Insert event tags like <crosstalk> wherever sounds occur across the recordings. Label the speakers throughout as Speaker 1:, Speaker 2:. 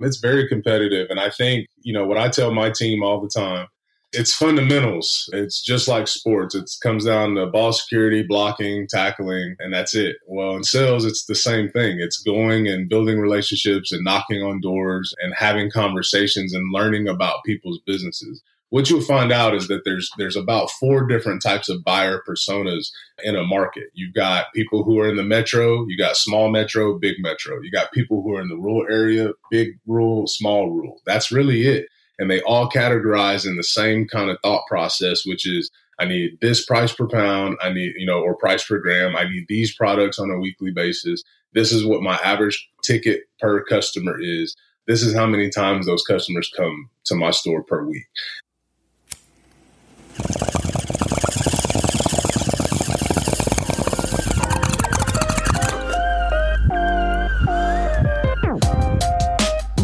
Speaker 1: It's very competitive. And I think, you know, what I tell my team all the time, it's fundamentals. It's just like sports. It comes down to ball security, blocking, tackling, and that's it. Well, in sales, it's the same thing. It's going and building relationships and knocking on doors and having conversations and learning about people's businesses what you'll find out is that there's there's about four different types of buyer personas in a market. You've got people who are in the metro, you got small metro, big metro. You got people who are in the rural area, big rural, small rural. That's really it. And they all categorize in the same kind of thought process, which is I need this price per pound, I need, you know, or price per gram, I need these products on a weekly basis. This is what my average ticket per customer is. This is how many times those customers come to my store per week.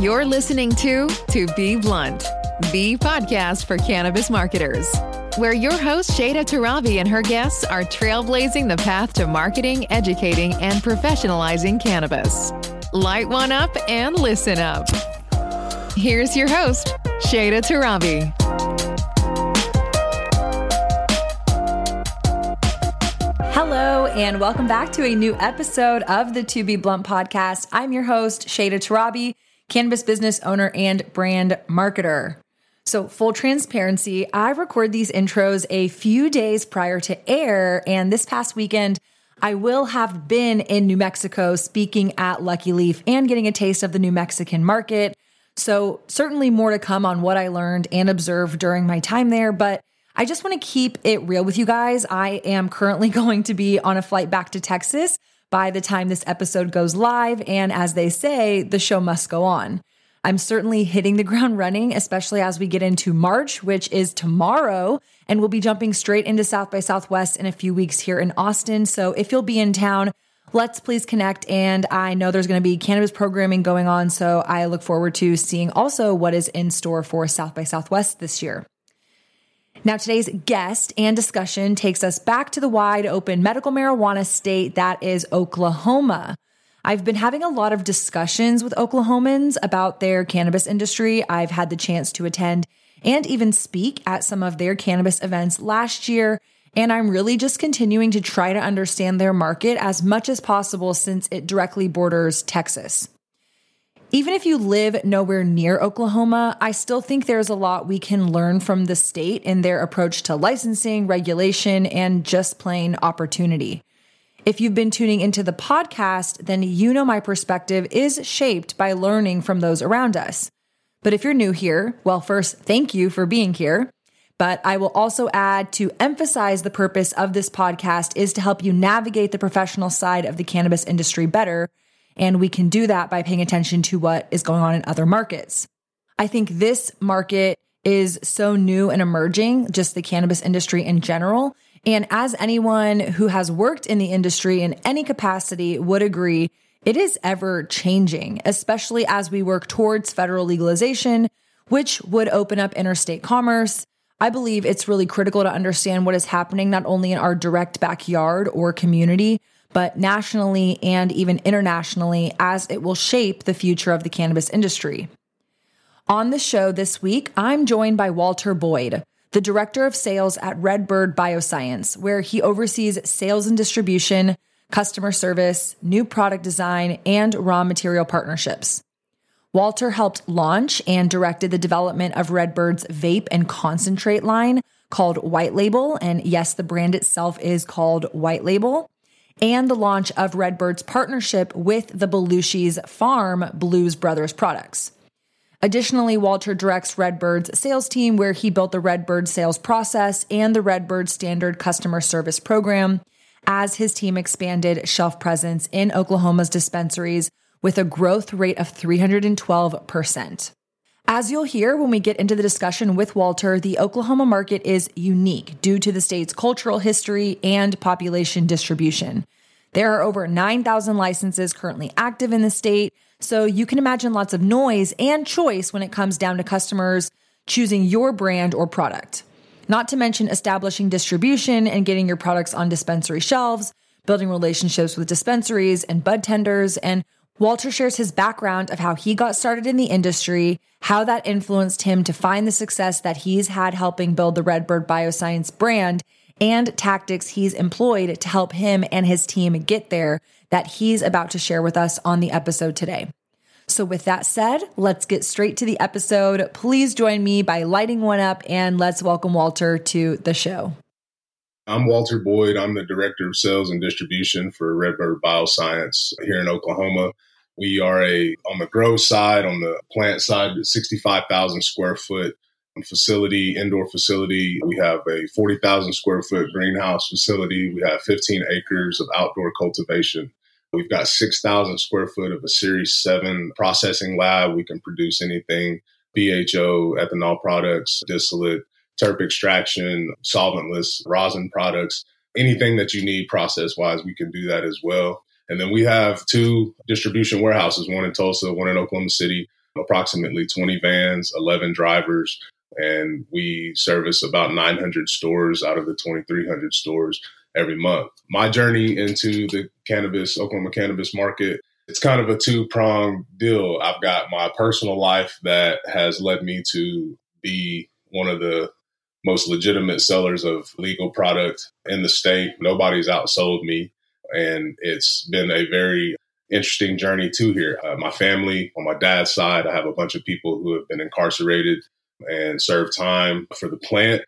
Speaker 2: You're listening to To Be Blunt, the podcast for cannabis marketers, where your host Shayda Torabi and her guests are trailblazing the path to marketing, educating, and professionalizing cannabis. Light one up and listen up. Here's your host, Shayda Torabi.
Speaker 3: Hello, and welcome back to a new episode of the To Be Blunt podcast. I'm your host, Shayda Torabi, cannabis business owner and brand marketer. So, full transparency, I record these intros a few days prior to air, and this past weekend, I will have been in New Mexico speaking at Lucky Leaf and getting a taste of the New Mexican market. So, certainly more to come on what I learned and observed during my time there, but I just want to keep it real with you guys. I am currently <laughs> going to be on a flight back to Texas by the time this episode goes live. And as they say, the show must go on. I'm certainly hitting the <laughs> ground running, especially as we get into March, which is tomorrow. And we'll be jumping straight into South by Southwest in a few weeks here in Austin. So if you'll be in town, let's please connect. And I know there's going to be cannabis programming going on. So I look forward to seeing also what is in store for South by Southwest this year. Now, today's guest and discussion takes us back to the wide open medical marijuana state that is Oklahoma. I've been having a lot of discussions with Oklahomans about their cannabis industry. I've had the chance to attend and even speak at some of their cannabis events last year. And I'm really just continuing to try to understand their market as much as possible since it directly borders Texas. Even if you live nowhere near Oklahoma, I still think there's a lot we can learn from the state in their approach to licensing, regulation, and just plain opportunity. If you've been tuning into the podcast, then you know my perspective is shaped by learning from those around us. But if you're new here, well, first, thank you for being here. But I will also add to emphasize the purpose of this podcast is to help you navigate the professional side of the cannabis industry better and we can do that by paying attention to what is going on in other markets. I think this market is so new and emerging, just the cannabis industry in general. And as anyone who has worked in the industry in any capacity would agree, it is ever changing, especially as we work towards federal legalization, which would open up interstate commerce. I believe it's really critical to understand what is happening not only in our direct backyard or community, but nationally and even internationally, as it will shape the future of the cannabis industry. On the show this week, I'm joined by Walter Boyd, the director of sales at Redbird Bioscience, where he oversees sales and distribution, customer service, new product design, and raw material partnerships. Walter helped launch and directed the development of Redbird's vape and concentrate line called White Label. And yes, the brand itself is called White Label and the launch of Redbird's partnership with the Belushi's Farm Blues Brothers products. Additionally, Walter directs Redbird's sales team, where he built the Redbird sales process and the Redbird standard customer service program as his team expanded shelf presence in Oklahoma's dispensaries with a growth rate of 312%. As you'll hear when we get into the discussion with Walter, the Oklahoma market is unique due to the state's cultural history and population distribution. There are over 9,000 licenses currently active in the state, so you can imagine lots of noise and choice when it comes down to customers choosing your brand or product. Not to mention establishing distribution and getting your products on dispensary shelves, building relationships with dispensaries and bud tenders, and Walter shares his background of how he got started in the industry, how that influenced him to find the success that he's had helping build the Redbird Bioscience brand, and tactics he's employed to help him and his team get there that he's about to share with us on the episode today. So, with that said, let's get straight to the episode. Please join me by lighting one up and let's welcome Walter to the show.
Speaker 1: I'm Walter Boyd. I'm the Director of Sales and Distribution for Redbird Bioscience here in Oklahoma. We are a, on the grow side, on the plant side, 65,000 square foot facility, indoor facility. We have a 40,000 square foot greenhouse facility. We have 15 acres of outdoor cultivation. We've got 6,000 square foot of a Series 7 processing lab. We can produce anything BHO, ethanol products, distillate, terp extraction, solventless rosin products, anything that you need process wise, we can do that as well. And then we have two distribution warehouses, one in Tulsa, one in Oklahoma City, approximately 20 vans, 11 drivers, and we service about 900 stores out of the 2,300 stores every month. My journey into the cannabis, Oklahoma cannabis market, it's kind of a two pronged deal. I've got my personal life that has led me to be one of the most legitimate sellers of legal product in the state. Nobody's outsold me. And it's been a very interesting journey too here. Uh, my family, on my dad's side, I have a bunch of people who have been incarcerated and served time for the plant.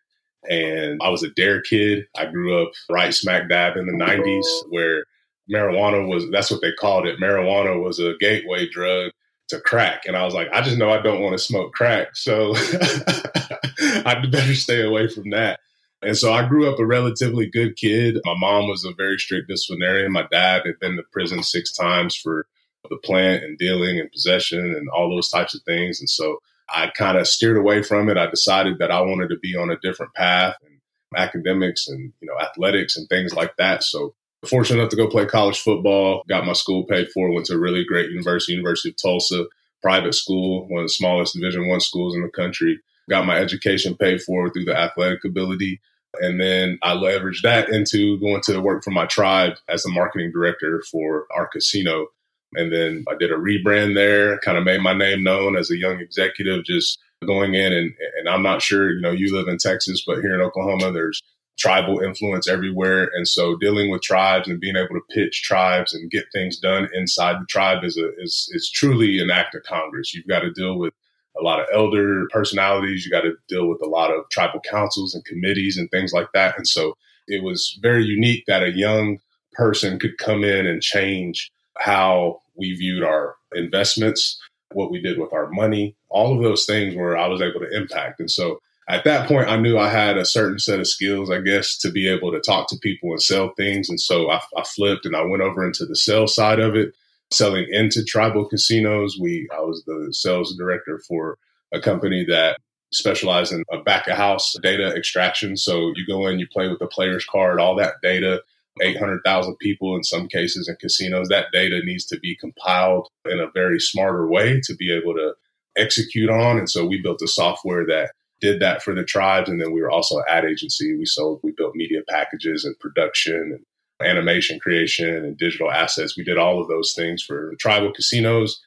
Speaker 1: And I was a DARE kid. I grew up right smack dab in the 90s where marijuana was, that's what they called it. Marijuana was a gateway drug to crack. And I was like, I just know I don't want to smoke crack. So <laughs> I'd better stay away from that. And so I grew up a relatively good kid. My mom was a very strict disciplinarian. My dad had been to prison six times for the plant and dealing and possession and all those types of things. And so I kind of steered away from it. I decided that I wanted to be on a different path and academics and, you know, athletics and things like that. So fortunate enough to go play college football, got my school paid for, went to a really great university, University of Tulsa, private school, one of the smallest division one schools in the country. Got my education paid for through the athletic ability. And then I leveraged that into going to work for my tribe as a marketing director for our casino and then I did a rebrand there, kind of made my name known as a young executive, just going in and, and I'm not sure, you know, you live in Texas, but here in Oklahoma, there's tribal influence everywhere. And so dealing with tribes and being able to pitch tribes and get things done inside the tribe is a, is, is truly an act of Congress. You've got to deal with a lot of elder personalities. You got to deal with a lot of tribal councils and committees and things like that. And so it was very unique that a young person could come in and change how we viewed our investments, what we did with our money, all of those things where I was able to impact. And so at that point, I knew I had a certain set of skills, I guess, to be able to talk to people and sell things. And so I, I flipped and I went over into the sales side of it, selling into tribal casinos. We I was the sales director for a company that specialized in a back of house data extraction. So you go in, you play with the player's card, all that data 800,000 people in some cases in casinos. That data needs to be compiled in a very smarter way to be able to execute on. And so we built a software that did that for the tribes. And then we were also an ad agency. We sold, we built media packages and production and animation creation and digital assets. We did all of those things for tribal casinos.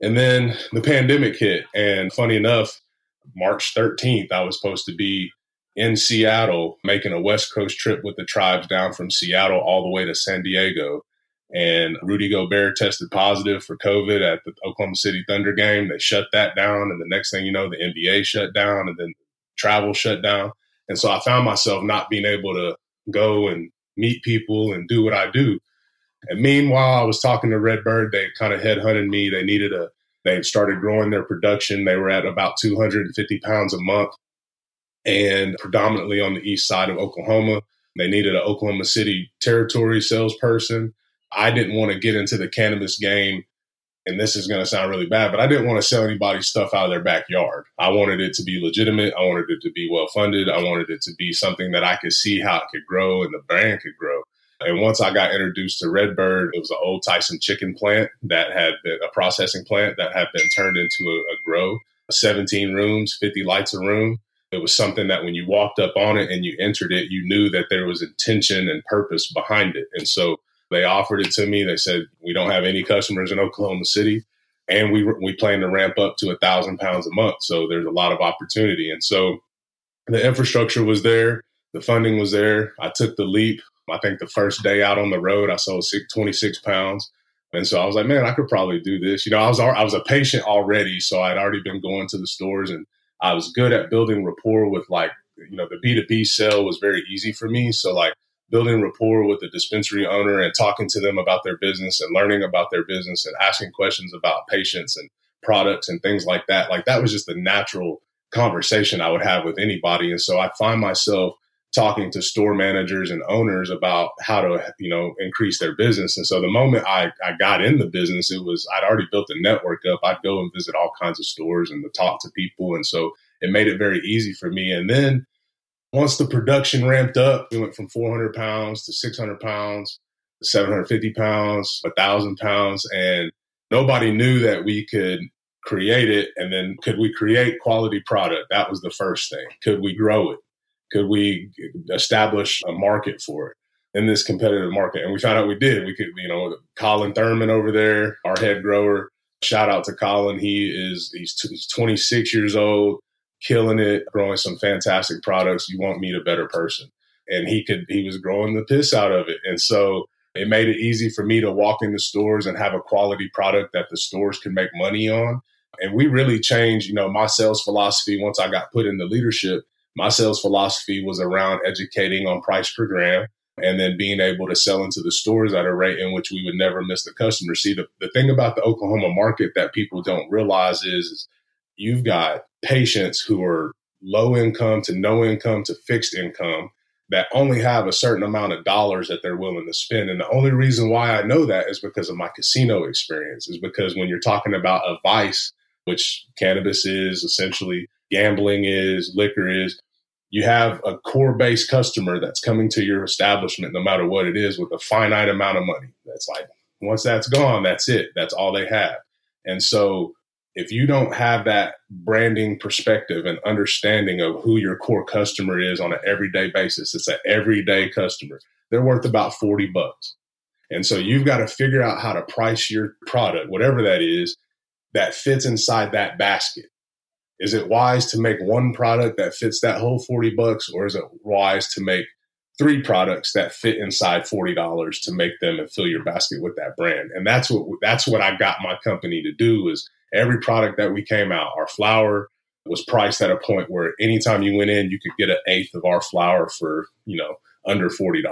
Speaker 1: And then the pandemic hit. And funny enough, March 13th, I was supposed to be in Seattle, making a West Coast trip with the tribes down from Seattle all the way to San Diego. And Rudy Gobert tested positive for COVID at the Oklahoma City Thunder game. They shut that down. And the next thing you know, the NBA shut down and then travel shut down. And so I found myself not being able to go and meet people and do what I do. And meanwhile, I was talking to Redbird. They kind of headhunted me. They needed a, they had started growing their production. They were at about 250 pounds a month and predominantly on the east side of Oklahoma. They needed an Oklahoma City territory salesperson. I didn't want to get into the cannabis game, and this is going to sound really bad, but I didn't want to sell anybody stuff out of their backyard. I wanted it to be legitimate. I wanted it to be well funded. I wanted it to be something that I could see how it could grow and the brand could grow. And once I got introduced to Redbird, it was an old Tyson chicken plant that had been a processing plant that had been turned into a, a grow, 17 rooms, 50 lights a room. It was something that when you walked up on it and you entered it, you knew that there was intention and purpose behind it. And so They offered it to me. They said, we don't have any customers in Oklahoma City. And we, we plan to ramp up to a thousand pounds a month. So there's a lot of opportunity. And so the infrastructure was there. The funding was there. I took the leap. I think the first day out on the road, I sold 26 pounds. And so I was like, man, I could probably do this. You know, I was I was a patient already, so I'd already been going to the stores, and I was good at building rapport with like, you know, the B two B sale was very easy for me. So like building rapport with the dispensary owner and talking to them about their business and learning about their business and asking questions about patients and products and things like that. Like that was just a natural conversation I would have with anybody. And so I find myself talking to store managers and owners about how to you know increase their business and so the moment I, I got in the business it was i'd already built a network up i'd go and visit all kinds of stores and talk to people and so it made it very easy for me and then once the production ramped up we went from 400 pounds to 600 pounds 750 pounds 1000 pounds and nobody knew that we could create it and then could we create quality product that was the first thing could we grow it could we establish a market for it in this competitive market? And we found out we did. We could, you know, Colin Thurman over there, our head grower. Shout out to Colin. He is he's, he's 26 years old, killing it, growing some fantastic products. You won't meet a better person. And he could he was growing the piss out of it. And so it made it easy for me to walk into stores and have a quality product that the stores could make money on. And we really changed, you know, my sales philosophy once I got put into leadership my sales philosophy was around educating on price per gram and then being able to sell into the stores at a rate in which we would never miss the customer. See, the, the thing about the Oklahoma market that people don't realize is, is you've got patients who are low income to no income to fixed income that only have a certain amount of dollars that they're willing to spend. And the only reason why I know that is because of my casino experience, is because when you're talking about a vice, which cannabis is essentially, gambling is, liquor is, you have a core base customer that's coming to your establishment, no matter what it is, with a finite amount of money. That's like, once that's gone, that's it. That's all they have. And so, if you don't have that branding perspective and understanding of who your core customer is on an everyday basis, it's an everyday customer. They're worth about 40 bucks. And so you've got to figure out how to price your product, whatever that is, that fits inside that basket. Is it wise to make one product that fits that whole 40 bucks or is it wise to make three products that fit inside $40 to make them and fill your basket with that brand? And that's what that's what I got my company to do is every product that we came out, our flour was priced at a point where anytime you went in, you could get an eighth of our flour for, you know, under $40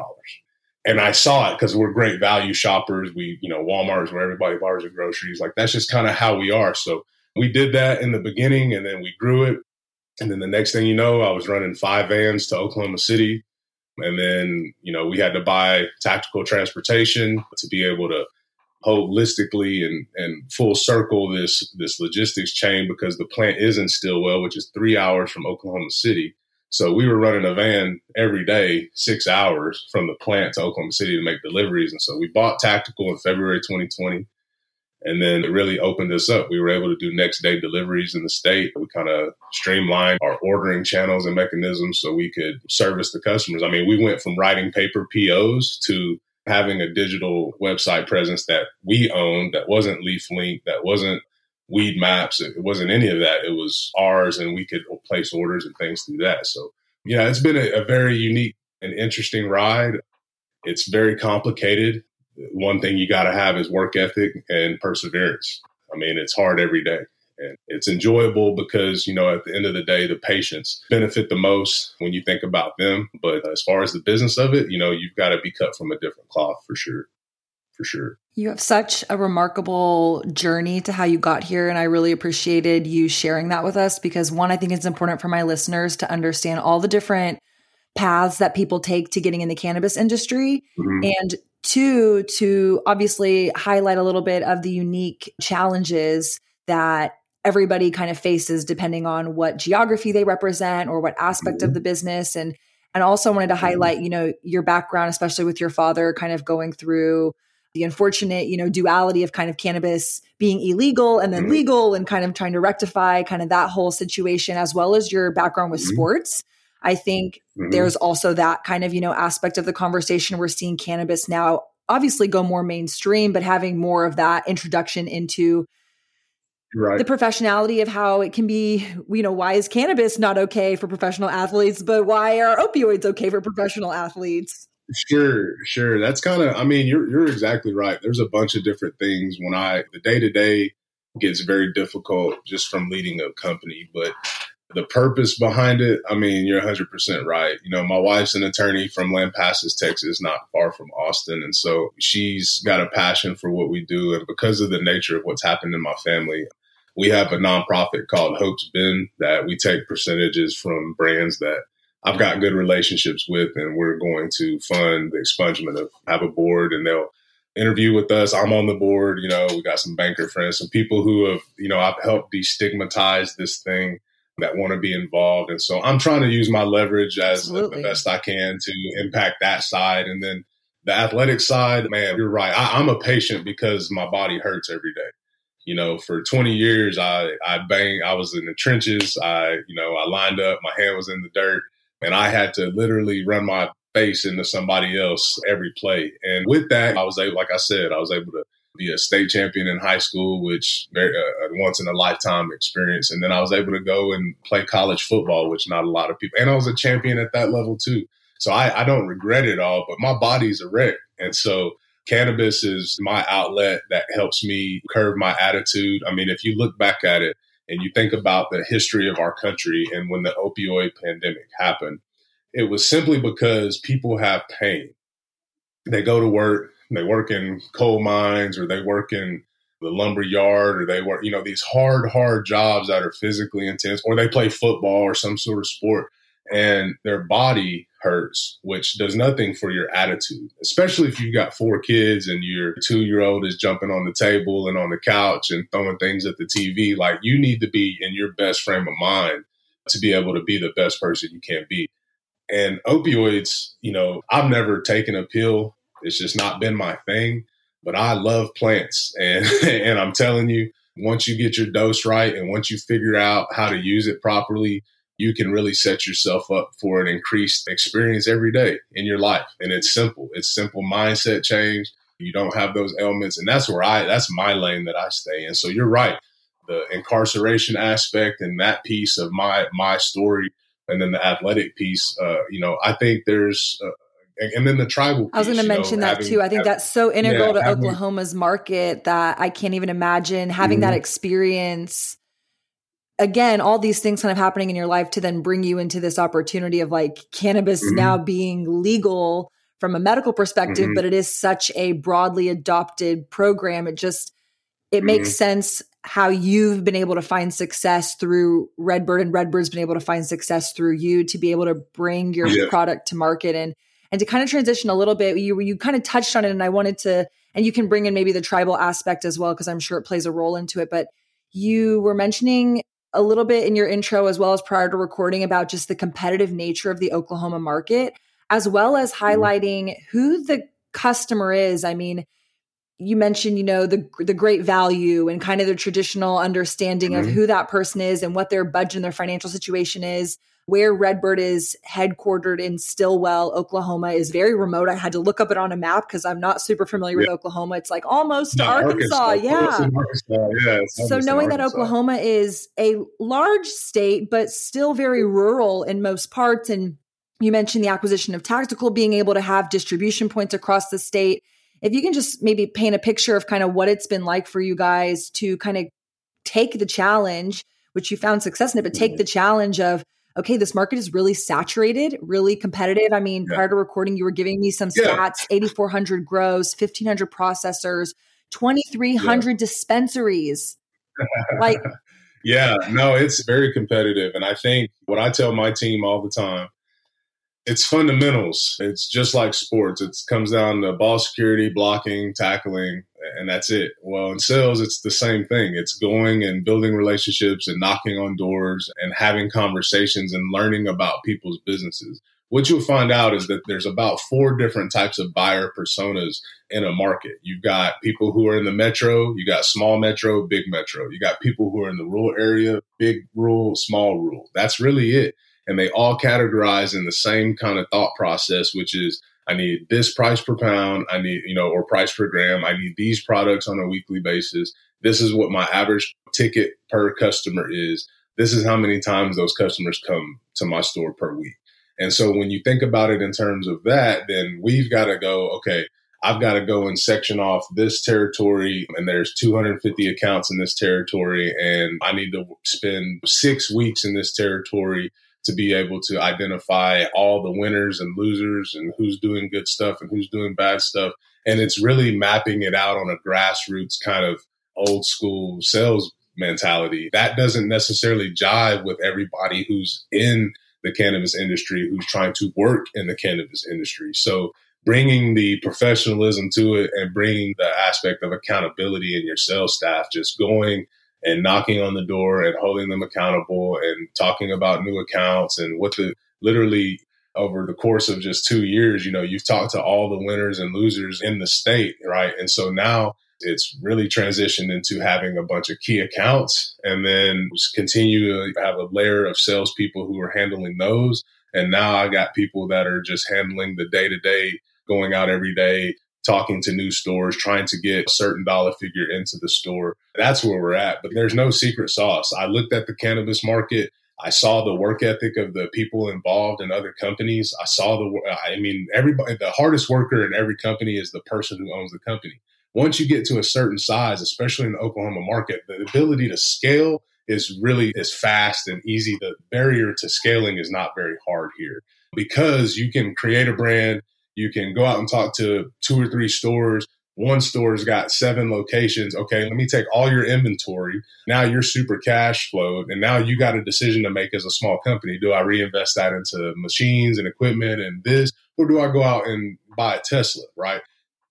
Speaker 1: and I saw it because we're great value shoppers. We, you know, Walmart is where everybody buys their groceries. Like that's just kind of how we are. So we did that in the beginning and then we grew it. And then the next thing you know, I was running five vans to Oklahoma City. And then, you know, we had to buy tactical transportation to be able to holistically and, and full circle this this logistics chain because the plant is in Stilwell, which is three hours from Oklahoma City. So we were running a van every day, six hours from the plant to Oklahoma City to make deliveries. And so we bought Tactical in February 2020. And then it really opened us up. We were able to do next day deliveries in the state. We kind of streamlined our ordering channels and mechanisms so we could service the customers. I mean, we went from writing paper POs to having a digital website presence that we owned that wasn't LeafLink, that wasn't Weed Maps, It wasn't any of that. It was ours, and we could place orders and things through that. So, yeah, it's been a, a very unique and interesting ride. It's very complicated one thing you got to have is work ethic and perseverance. I mean, it's hard every day. And it's enjoyable because, you know, at the end of the day, the patients benefit the most when you think about them. But as far as the business of it, you know, you've got to be cut from a different cloth for sure. For sure.
Speaker 3: You have such a remarkable journey to how you got here. And I really appreciated you sharing that with us because, one, I think it's important for my listeners to understand all the different paths that people take to getting in the cannabis industry. Mm-hmm. And Two, to obviously highlight a little bit of the unique challenges that everybody kind of faces depending on what geography they represent or what aspect mm-hmm. of the business and and also wanted to mm-hmm. highlight you know your background especially with your father kind of going through the unfortunate you know duality of kind of cannabis being illegal and then mm-hmm. legal and kind of trying to rectify kind of that whole situation as well as your background with mm-hmm. sports I think mm-hmm. there's also that kind of, you know, aspect of the conversation. We're seeing cannabis now obviously go more mainstream, but having more of that introduction into
Speaker 1: right.
Speaker 3: the professionality of how it can be, you know, why is cannabis not okay for professional athletes, but why are opioids okay for professional athletes?
Speaker 1: Sure, sure. That's kind of I mean, you're you're exactly right. There's a bunch of different things when I the day-to-day gets very difficult just from leading a company, but the purpose behind it, I mean, you're 100% right. You know, my wife's an attorney from Lampasas, Texas, not far from Austin. And so she's got a passion for what we do. And because of the nature of what's happened in my family, we have a nonprofit called Hope's Bend that we take percentages from brands that I've got good relationships with, and we're going to fund the expungement of have a board, and they'll interview with us. I'm on the board. You know, we got some banker friends, some people who have, you know, I've helped destigmatize this thing that want to be involved, and so I'm trying to use my leverage as the, the best I can to impact that side, and then the athletic side. Man, you're right. I, I'm a patient because my body hurts every day you know, for 20 years, I, I banged, I was in the trenches. I, you know, I lined up, my hand was in the dirt, and I had to literally run my face into somebody else every play. And with that, I was able, like I said, I was able to be a state champion in high school, which very uh, once in a lifetime experience. And then I was able to go and play college football, which not a lot of people. And I was a champion at that level too. So I, I don't regret it all, but my body's a wreck. And so cannabis is my outlet that helps me curb my attitude. I mean, if you look back at it and you think about the history of our country and when the opioid pandemic happened, it was simply because people have pain. They go to work, they work in coal mines or they work in the lumber yard or they work, you know, these hard, hard jobs that are physically intense, or they play football or some sort of sport and their body hurts, which does nothing for your attitude, especially if you've got four kids and your two year old is jumping on the table and on the couch and throwing things at the TV. Like you need to be in your best frame of mind to be able to be the best person you can be. And opioids, you know, I've never taken a pill. It's just not been my thing, but I love plants. And, <laughs> and I'm telling you, once you get your dose right and once you figure out how to use it properly, you can really set yourself up for an increased experience every day in your life. And it's simple. It's simple mindset change. You don't have those ailments. And that's where I, that's my lane that I stay in. So you're right. The incarceration aspect and that piece of my, my story and then the athletic piece, uh, you know, I think there's, and then the tribal. Piece,
Speaker 3: I was going to mention know, that having, too. I think having, that's so integral yeah, to having, Oklahoma's market that I can't even imagine having mm-hmm. that experience again, all these things kind of happening in your life to then bring you into this opportunity of like cannabis mm-hmm. now being legal from a medical perspective, mm-hmm. but it is such a broadly adopted program. It just, it mm-hmm. makes sense how you've been able to find success through Redbird and Redbird's been able to find success through you to be able to bring your yeah. product to market and and to kind of transition a little bit you you kind of touched on it and I wanted to and you can bring in maybe the tribal aspect as well because I'm sure it plays a role into it but you were mentioning a little bit in your intro as well as prior to recording about just the competitive nature of the Oklahoma market, as well as mm-hmm. highlighting who the customer is. I mean, you mentioned, you know, the the great value and kind of the traditional understanding mm-hmm. of who that person is and what their budget and their financial situation is where Redbird is headquartered in stilwell Oklahoma, is very remote. I had to look up it on a map because I'm not super familiar yeah. with Oklahoma. It's like almost no, Arkansas. Arkansas. Yeah. Arkansas. yeah so knowing that Oklahoma is a large state, but still very rural in most parts. And you mentioned the acquisition of Tactical being able to have distribution points across the state. If you can just maybe paint a picture of kind of what it's been like for you guys to kind of take the challenge, which you found success in it, but take mm-hmm. the challenge of okay, this market is really saturated, really competitive. I mean, yeah. prior to recording, you were giving me some stats yeah. 8,400 grows, 1,500 processors, 2,300 yeah. dispensaries. like, <laughs>
Speaker 1: yeah, no, it's very competitive. And I think what I tell my team all the time it's fundamentals. It's just like sports. It comes down to ball security, blocking, tackling, and that's it. Well, in sales, it's the same thing. It's going and building relationships and knocking on doors and having conversations and learning about people's businesses. What you'll find out is that there's about four different types of buyer personas in a market. You've got people who are in the metro, you got small metro, big metro. You got people who are in the rural area, big rural, small rural. That's really it and they all categorize in the same kind of thought process, which is I need this price per pound. I need, you know, or price per gram. I need these products on a weekly basis. This is what my average ticket per customer is. This is how many times those customers come to my store per week. And so when you think about it in terms of that, then we've got to go, okay, I've got to go and section off this territory, and there's 250 accounts in this territory, and I need to spend six weeks in this territory to be able to identify all the winners and losers and who's doing good stuff and who's doing bad stuff. And it's really mapping it out on a grassroots kind of old school sales mentality. That doesn't necessarily jive with everybody who's in the cannabis industry, who's trying to work in the cannabis industry. So bringing the professionalism to it and bringing the aspect of accountability in your sales staff, just going and knocking on the door and holding them accountable and talking about new accounts and what the literally over the course of just two years, you know, you've talked to all the winners and losers in the state, right? And so now it's really transitioned into having a bunch of key accounts and then continue to have a layer of salespeople who are handling those. And now I got people that are just handling the day to day, going out every day, talking to new stores, trying to get a certain dollar figure into the store. That's where we're at. But there's no secret sauce. I looked at the cannabis market. I saw the work ethic of the people involved in other companies. I saw the, I mean, everybody, the hardest worker in every company is the person who owns the company. Once you get to a certain size, especially in the Oklahoma market, the ability to scale is really is fast and easy. The barrier to scaling is not very hard here because you can create a brand, you can go out and talk to two or three stores. One store's got seven locations. Okay, let me take all your inventory. Now you're super cash flowed. And now you got a decision to make as a small company. Do I reinvest that into machines and equipment and this? Or do I go out and buy a Tesla, right?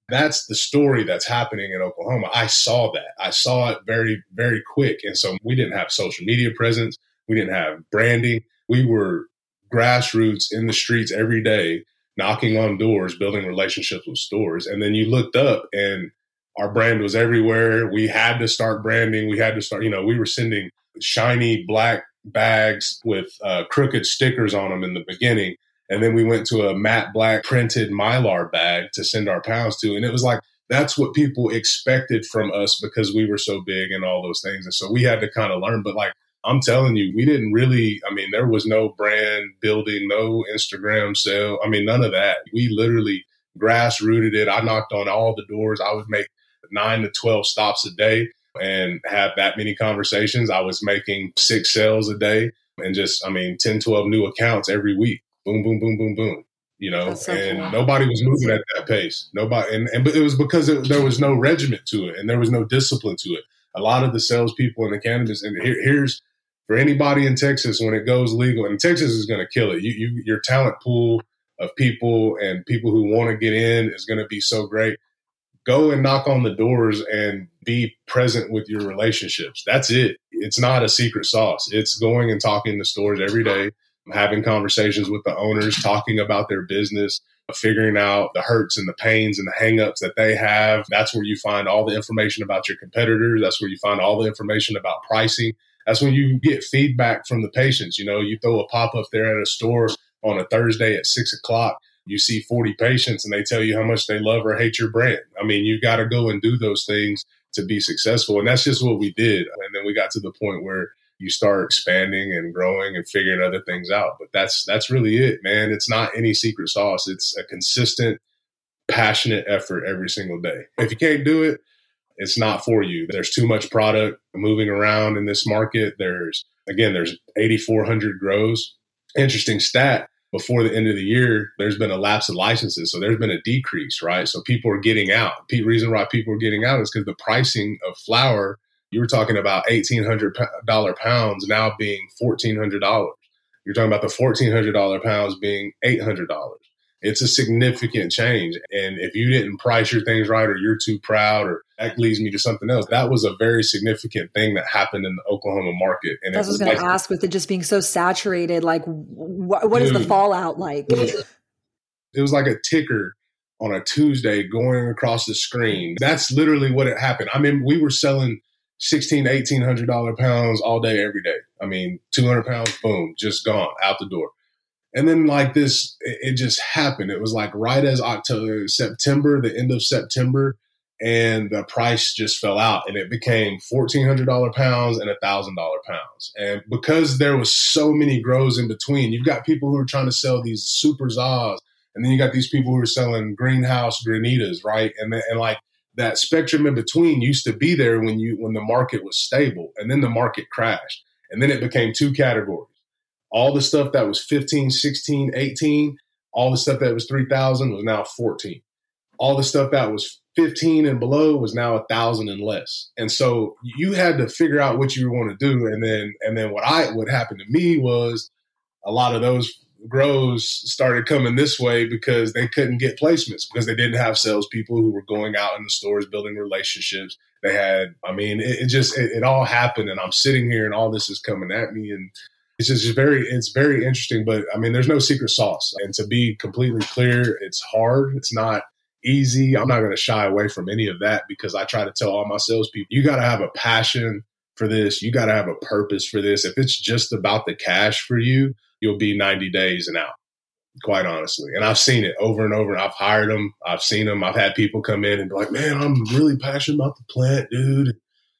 Speaker 1: That's the story that's happening in Oklahoma. I saw that. I saw it very, very quick. And so we didn't have social media presence. We didn't have branding. We were grassroots in the streets every day knocking on doors, building relationships with stores. And then you looked up and our brand was everywhere. We had to start branding. We had to start, you know, we were sending shiny black bags with uh, crooked stickers on them in the beginning. And then we went to a matte black printed mylar bag to send our pounds to. And it was like, that's what people expected from us because we were so big and all those things. And so we had to kind of learn. But like, I'm telling you, we didn't really, I mean, there was no brand building, no Instagram sale. I mean, none of that. We literally grass rooted it. I knocked on all the doors. I would make nine to 12 stops a day and have that many conversations. I was making six sales a day and just, I mean, 10, 12 new accounts every week. Boom, boom, boom, boom, boom. You know, so and cool. nobody was moving at that pace. Nobody, and, and it was because it, there was no regiment to it and there was no discipline to it. A lot of the salespeople in the cannabis, and here, here's for anybody in Texas when it goes legal, and Texas is going to kill it. You, you, your talent pool of people and people who want to get in is going to be so great. Go and knock on the doors and be present with your relationships. That's it. It's not a secret sauce. It's going and talking to stores every day, having conversations with the owners, talking about their business, figuring out the hurts and the pains and the hangups that they have. That's where you find all the information about your competitors. That's where you find all the information about pricing that's when you get feedback from the patients. You know, you throw a pop up there at a store on a Thursday at six o'clock. You see 40 patients and they tell you how much they love or hate your brand. I mean, you got to go and do those things to be successful. And that's just what we did. And then we got to the point where you start expanding and growing and figuring other things out. But that's that's really it, man. It's not any secret sauce. It's a consistent, passionate effort every single day. If you can't do it, it's not for you. There's too much product moving around in this market. There's, again, there's 8,400 grows. Interesting stat before the end of the year, there's been a lapse of licenses. So there's been a decrease, right? So people are getting out. The reason why people are getting out is because the pricing of flower, you were talking about $1,800 pounds now being $1,400. You're talking about the $1,400 pounds being $800 it's a significant change. And if you didn't price your things right or you're too proud or that leads me to something else, that was a very significant thing that happened in the Oklahoma market.
Speaker 3: And I was, was going like, to ask with it just being so saturated, like wh- what dude, is the fallout like?
Speaker 1: It was like a ticker on a Tuesday going across the screen. That's literally what it happened. I mean, we were selling sixteen, eighteen hundred dollar pounds all day, every day. I mean, two hundred pounds, boom, just gone out the door. And then like this, it, it just happened. It was like right as October, September, the end of September, and the price just fell out and it became $1,400 pounds and $1,000 pounds. And because there was so many grows in between, you've got people who are trying to sell these super Zaz and then you got these people who are selling greenhouse granitas, right? And, and like that spectrum in between used to be there when you, when the market was stable and then the market crashed. And then it became two categories. All the stuff that was 15, 16, 18, all the stuff that was 3,000 was now 14. All the stuff that was 15 and below was now a thousand and less. And so you had to figure out what you want to do. And then, and then what I, what happened to me was a lot of those grows started coming this way because they couldn't get placements because they didn't have salespeople who were going out in the stores building relationships. They had, I mean, it, it just it, it, all happened, and I'm sitting here, and all this is coming at me, and it's just very it's very interesting. But I mean, there's no secret sauce, and to be completely clear, it's hard. It's not easy. I'm not going to shy away from any of that because I try to tell all my salespeople, you got to have a passion for this. You got to have a purpose for this. If it's just about the cash for you, you'll be 90 days and out, quite honestly. And I've seen it over and over. and I've hired them. I've seen them. I've had people come in and be like, man, I'm really passionate about the plant, dude.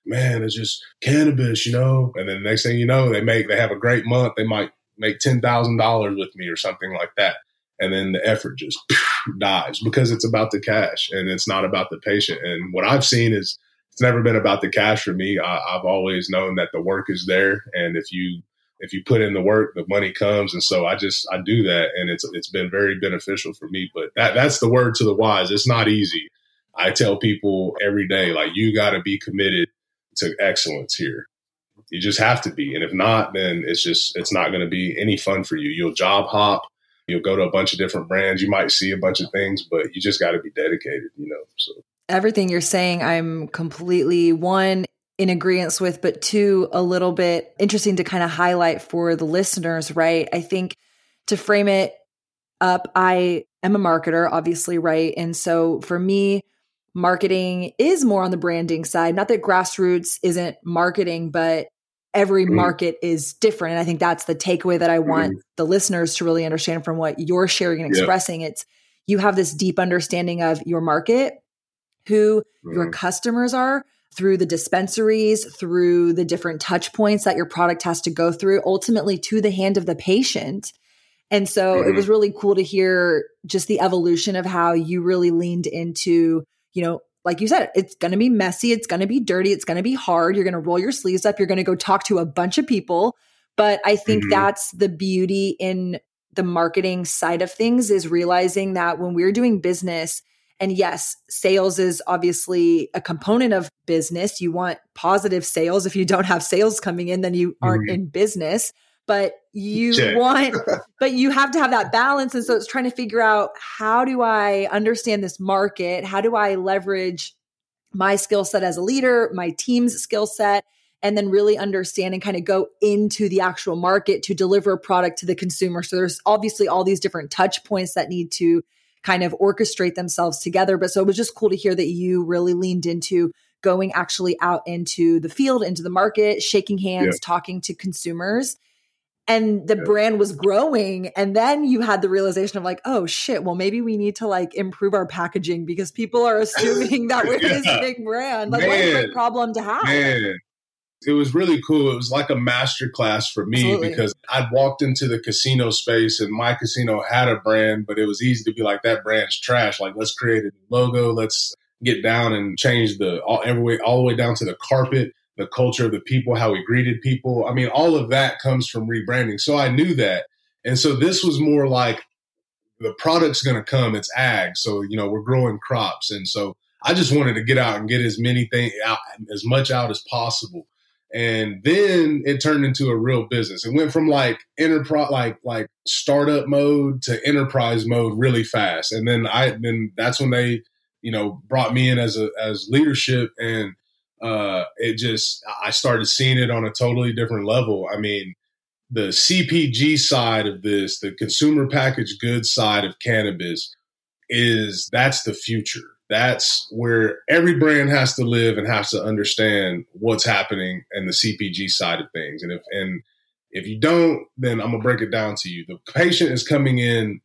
Speaker 1: Man, it's just cannabis, you know? And then the next thing you know, they make, they have a great month. They might make $10,000 with me or something like that. And then the effort just <laughs> dies because it's about the cash and it's not about the patient. And what I've seen is it's never been about the cash for me. I, I've always known that the work is there, and if you if you put in the work, the money comes. And so I just I do that, and it's it's been very beneficial for me. But that that's the word to the wise. It's not easy. I tell people every day, like you got to be committed to excellence here. You just have to be, and if not, then it's just it's not going to be any fun for you. You'll job hop You'll go to a bunch of different brands. You might see a bunch of things, but you just got to be dedicated, you know. So
Speaker 3: everything you're saying, I'm completely one in agreement with, but two, a little bit interesting to kind of highlight for the listeners, right? I think to frame it up, I am a marketer, obviously, right? And so for me, marketing is more on the branding side. Not that grassroots isn't marketing, but every mm-hmm. market is different. And I think that's the takeaway that I want mm-hmm. the listeners to really understand from what you're sharing and expressing. Yeah. It's you have this deep understanding of your market, who mm-hmm. your customers are through the dispensaries, through the different touch points that your product has to go through, ultimately to the hand of the patient. And so it was mm-hmm. really cool to hear just the evolution of how you really leaned into, you know, like you said, it's going to be messy. It's going to be dirty. It's going to be hard. You're going to roll your sleeves up. You're going to go talk to a bunch of people. But I think mm-hmm. that's the beauty in the marketing side of things is realizing that when we're doing business, and yes, sales is obviously a component of business. You want positive sales. If you don't have sales coming in, then you aren't mm-hmm. in business but you Check. want <laughs> but you have to have that balance. And so it's trying to figure out how do i understand this market? How do i leverage my skill set as a leader my team's skill set and then really understand and kind of go into the actual market to deliver a product to the consumer? So there's obviously all these different touch points that need to kind of orchestrate themselves together. But so it was just cool to hear that you really leaned into going actually out into the field into the market shaking hands yeah. talking to consumers and the brand was growing and then you had the realization of like oh shit well maybe we need to like improve our packaging because people are assuming that we're <laughs> yeah. this big brand like Man. what a great problem to have
Speaker 1: Man. it was really cool it was like a master class for me Absolutely. because i'd walked into the casino space and my casino had a brand but it was easy to be like that brand's trash like let's create a new logo let's get down and change the all every way all the way down to the carpet the culture of the people, how we greeted people. I mean, all of that comes from rebranding. So I knew that. And so this was more like the product's going to come. It's ag. So, you know, we're growing crops. And so I just wanted to get out and get as many things out, as much out as possible. And then it turned into a real business. It went from like enterprise, like, like startup mode to enterprise mode really fast. And then I, then that's when they, you know, brought me in as a, as leadership and, uh, it just I started seeing it on a totally different level. I mean, the CPG side of this, the consumer packaged goods side of cannabis, is that's the future. That's where every brand has to live and has to understand what's happening in the CPG side of things. And if and If you don't, then I'm gonna break it down to you. The patient is coming in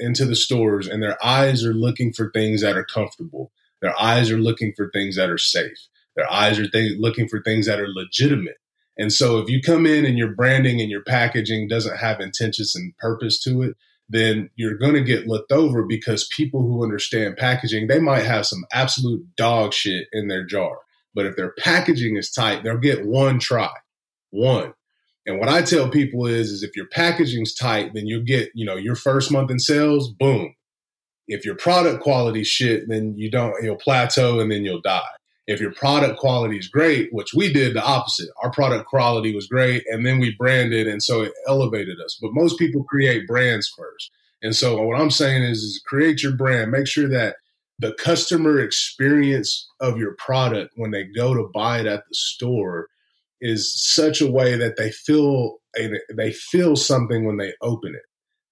Speaker 1: into the stores and their eyes are looking for things that are comfortable. Their eyes are looking for things that are safe. Their eyes are th- looking for things that are legitimate. And so if you come in and your branding and your packaging doesn't have intentions and purpose to it, then you're going to get looked over because people who understand packaging, they might have some absolute dog shit in their jar. But if their packaging is tight, they'll get one try. One. And what I tell people is, is if your packaging's tight, then you'll get, you know, your first month in sales, boom. If your product quality shit, then you don't, you'll plateau and then you'll die. If your product quality is great, which we did the opposite, our product quality was great, and then we branded, and so it elevated us. But most people create brands first. And so what I'm saying is, is create your brand. Make sure that the customer experience of your product when they go to buy it at the store is such a way that they feel they feel something when they open it.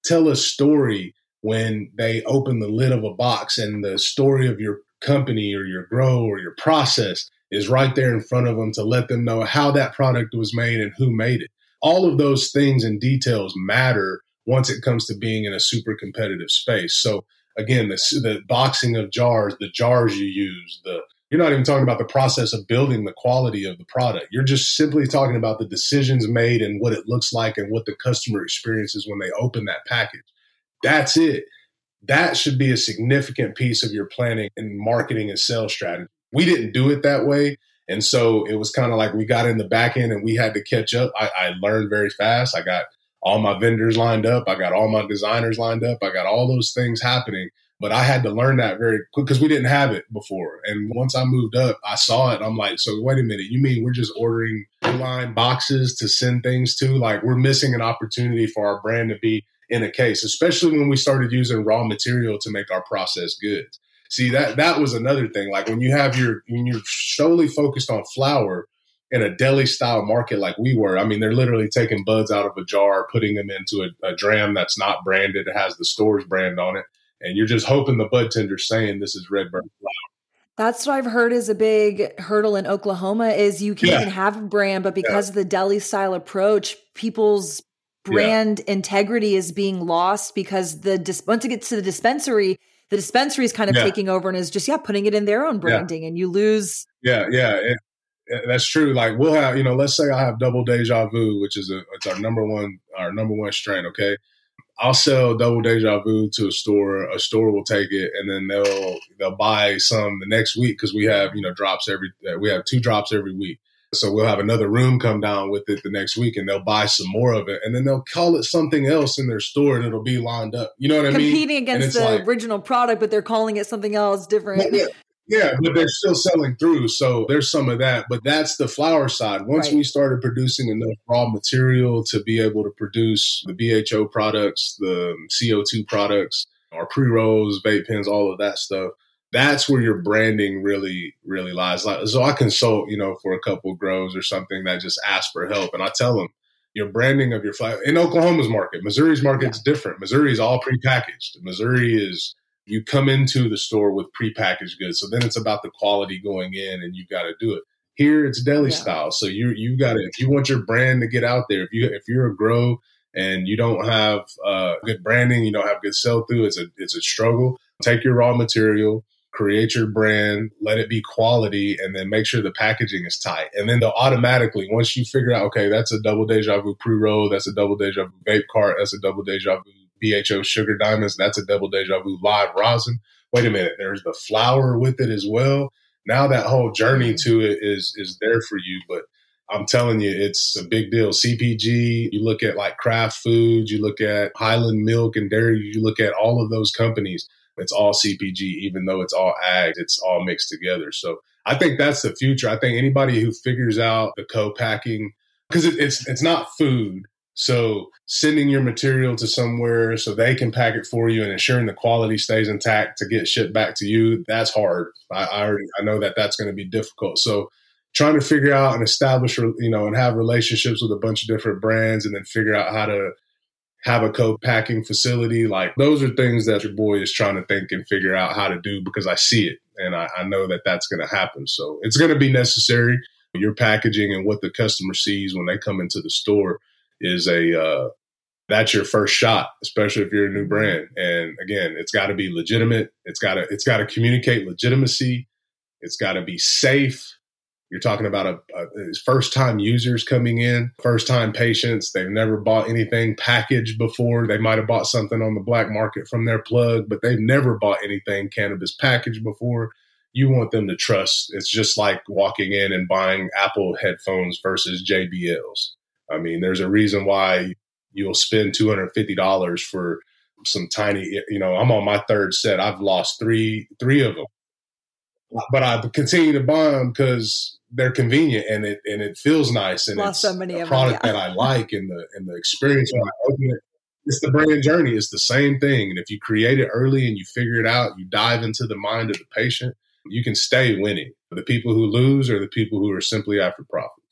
Speaker 1: Tell a story when they open the lid of a box and the story of your company or your grow or your process is right there in front of them to let them know how that product was made and who made it. All of those things and details matter once it comes to being in a super competitive space. So again, the, the boxing of jars, the jars you use, the you're not even talking about the process of building the quality of the product. You're just simply talking about the decisions made and what it looks like and what the customer experiences when they open that package. That's it. That should be a significant piece of your planning and marketing and sales strategy. We didn't do it that way. And so it was kind of like we got in the back end and we had to catch up. I, I learned very fast. I got all my vendors lined up. I got all my designers lined up. I got all those things happening. But I had to learn that very quick because we didn't have it before. And once I moved up, I saw it. I'm like, so wait a minute, you mean we're just ordering line boxes to send things to? Like we're missing an opportunity for our brand to be in a case, especially when we started using raw material to make our processed goods. See that that was another thing. Like when you have your when you're solely focused on flower in a deli style market like we were, I mean, they're literally taking buds out of a jar, putting them into a, a dram that's not branded, it has the store's brand on it and you're just hoping the bud tender's saying this is RedBird flower.
Speaker 3: That's what I've heard is a big hurdle in Oklahoma is you can yeah. have a brand, but because yeah. of the deli style approach, people's brand yeah. integrity is being lost because the dis- once it gets to the dispensary, the dispensary is kind of taking over and is just yeah putting it in their own branding, and you lose.
Speaker 1: Yeah, yeah, it, it, that's true. Like we'll have you know, let's say I have double deja vu, which is a it's our number one our number one strain. Okay, I'll sell double deja vu to a store. A store will take it, and then they'll they'll buy some the next week because we have you know drops every we have two drops every week. So we'll have another room come down with it the next week, and they'll buy some more of it, and then they'll call it something else in their store, and it'll be lined up. You know what I
Speaker 3: mean?
Speaker 1: Competing
Speaker 3: against the like, original product, but they're calling it something else different.
Speaker 1: Yeah, yeah, but they're still selling through. So there's some of that. But that's the flower side. Once right. we started producing enough raw material to be able to produce the BHO products, the CO2 products, our pre rolls, vape pens, all of that stuff, that's where your branding really, really lies. So I consult, you know, for a couple grows or something that just ask for help. And I tell them, your branding of your flower in Oklahoma's market, Missouri's market's yeah. different. Missouri is all prepackaged. Missouri is you come into the store with prepackaged goods. So then it's about the quality going in and you got to do it. Here it's deli yeah. style. So you you got to if you want your brand to get out there, if you if you're a grow and you don't have uh, good branding, you don't have good sell through, it's a it's a struggle. Take your raw material, create your brand, let it be quality, and then make sure the packaging is tight. And then they'll automatically, once you figure out, okay, that's a double deja vu pre roll, that's a double deja vu vape cart, that's a double deja vu BHO Sugar Diamonds. That's a double deja vu live rosin. Wait a minute, there's the flower with it as well. Now that whole journey to it is is there for you, but I'm telling you, it's a big deal. CPG, you look at like Kraft Foods, you look at Hiland Milk and Dairy, you look at all of those companies. It's all CPG, even though it's all ag, it's all mixed together. So I think that's the future. I think anybody who figures out the co-packing, because it, it's it's not food, so sending your material to somewhere so they can pack it for you and ensuring the quality stays intact to get shipped back to you, that's hard. I, I already I know that that's going to be difficult. So trying to figure out and establish, you know, and have relationships with a bunch of different brands and then figure out how to have a co-packing facility. Like those are things that your boy is trying to think and figure out how to do because I see it and I, I know that that's going to happen. So it's going to be necessary. Your packaging and what the customer sees when they come into the store is a uh, that's your first shot, especially if you're a new brand. And again, it's got to be legitimate. It's got to it's got to communicate legitimacy. It's got to be safe. You're talking about a, a first time users coming in, first time patients. They've never bought anything packaged before. They might have bought something on the black market from their plug, but they've never bought anything cannabis packaged before. You want them to trust. It's just like walking in and buying Apple headphones versus JBLs. I mean, there's a reason why you'll spend $250 for some tiny, you know, I'm on my third set. I've lost three, three of them, but I continue to buy them because they're convenient and it, and it feels nice. And it's so many a product them, yeah. that I like and the, and the experience when I open it. It's the brand journey. It's the same thing. And if you create it early and you figure it out, you dive into the mind of the patient, you can stay winning. The people who lose are the people who are simply after profit.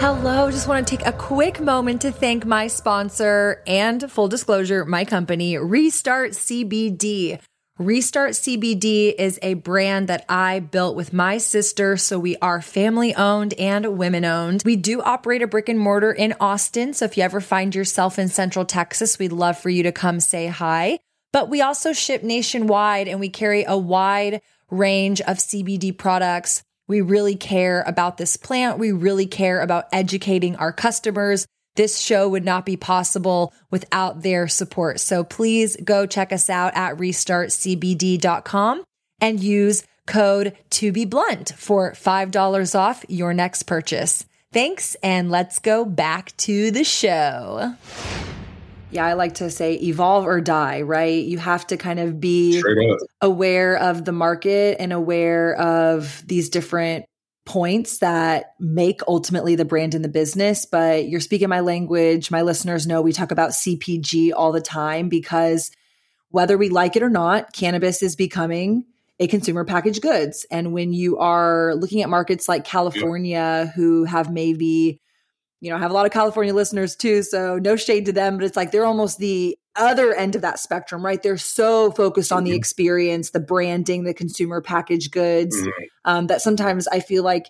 Speaker 3: Hello, just want to take a quick moment to thank my sponsor and full disclosure, my company, Restart CBD. Restart CBD is a brand that I built with my sister. So we are family owned and women owned. We do operate a brick and mortar in Austin. So if you ever find yourself in Central Texas, we'd love for you to come say hi. But we also ship nationwide and we carry a wide range of CBD products we really care about this plant. We really care about educating our customers. This show would not be possible without their support. So please go check us out at restartcbd.com and use code to be blunt for $5 off your next purchase. Thanks. And let's go back to the show yeah, I like to say evolve or die, right? You have to kind of be aware of the market and aware of these different points that make ultimately the brand in the business. But you're speaking my language. My listeners know we talk about CPG all the time because whether we like it or not, cannabis is becoming a consumer packaged goods. And when you are looking at markets like California, yeah. who have maybe you know, I have a lot of California listeners too, so no shade to them, but it's like they're almost the other end of that spectrum, right? They're so focused on mm-hmm. the experience, the branding, the consumer package goods, mm-hmm. um, that sometimes I feel like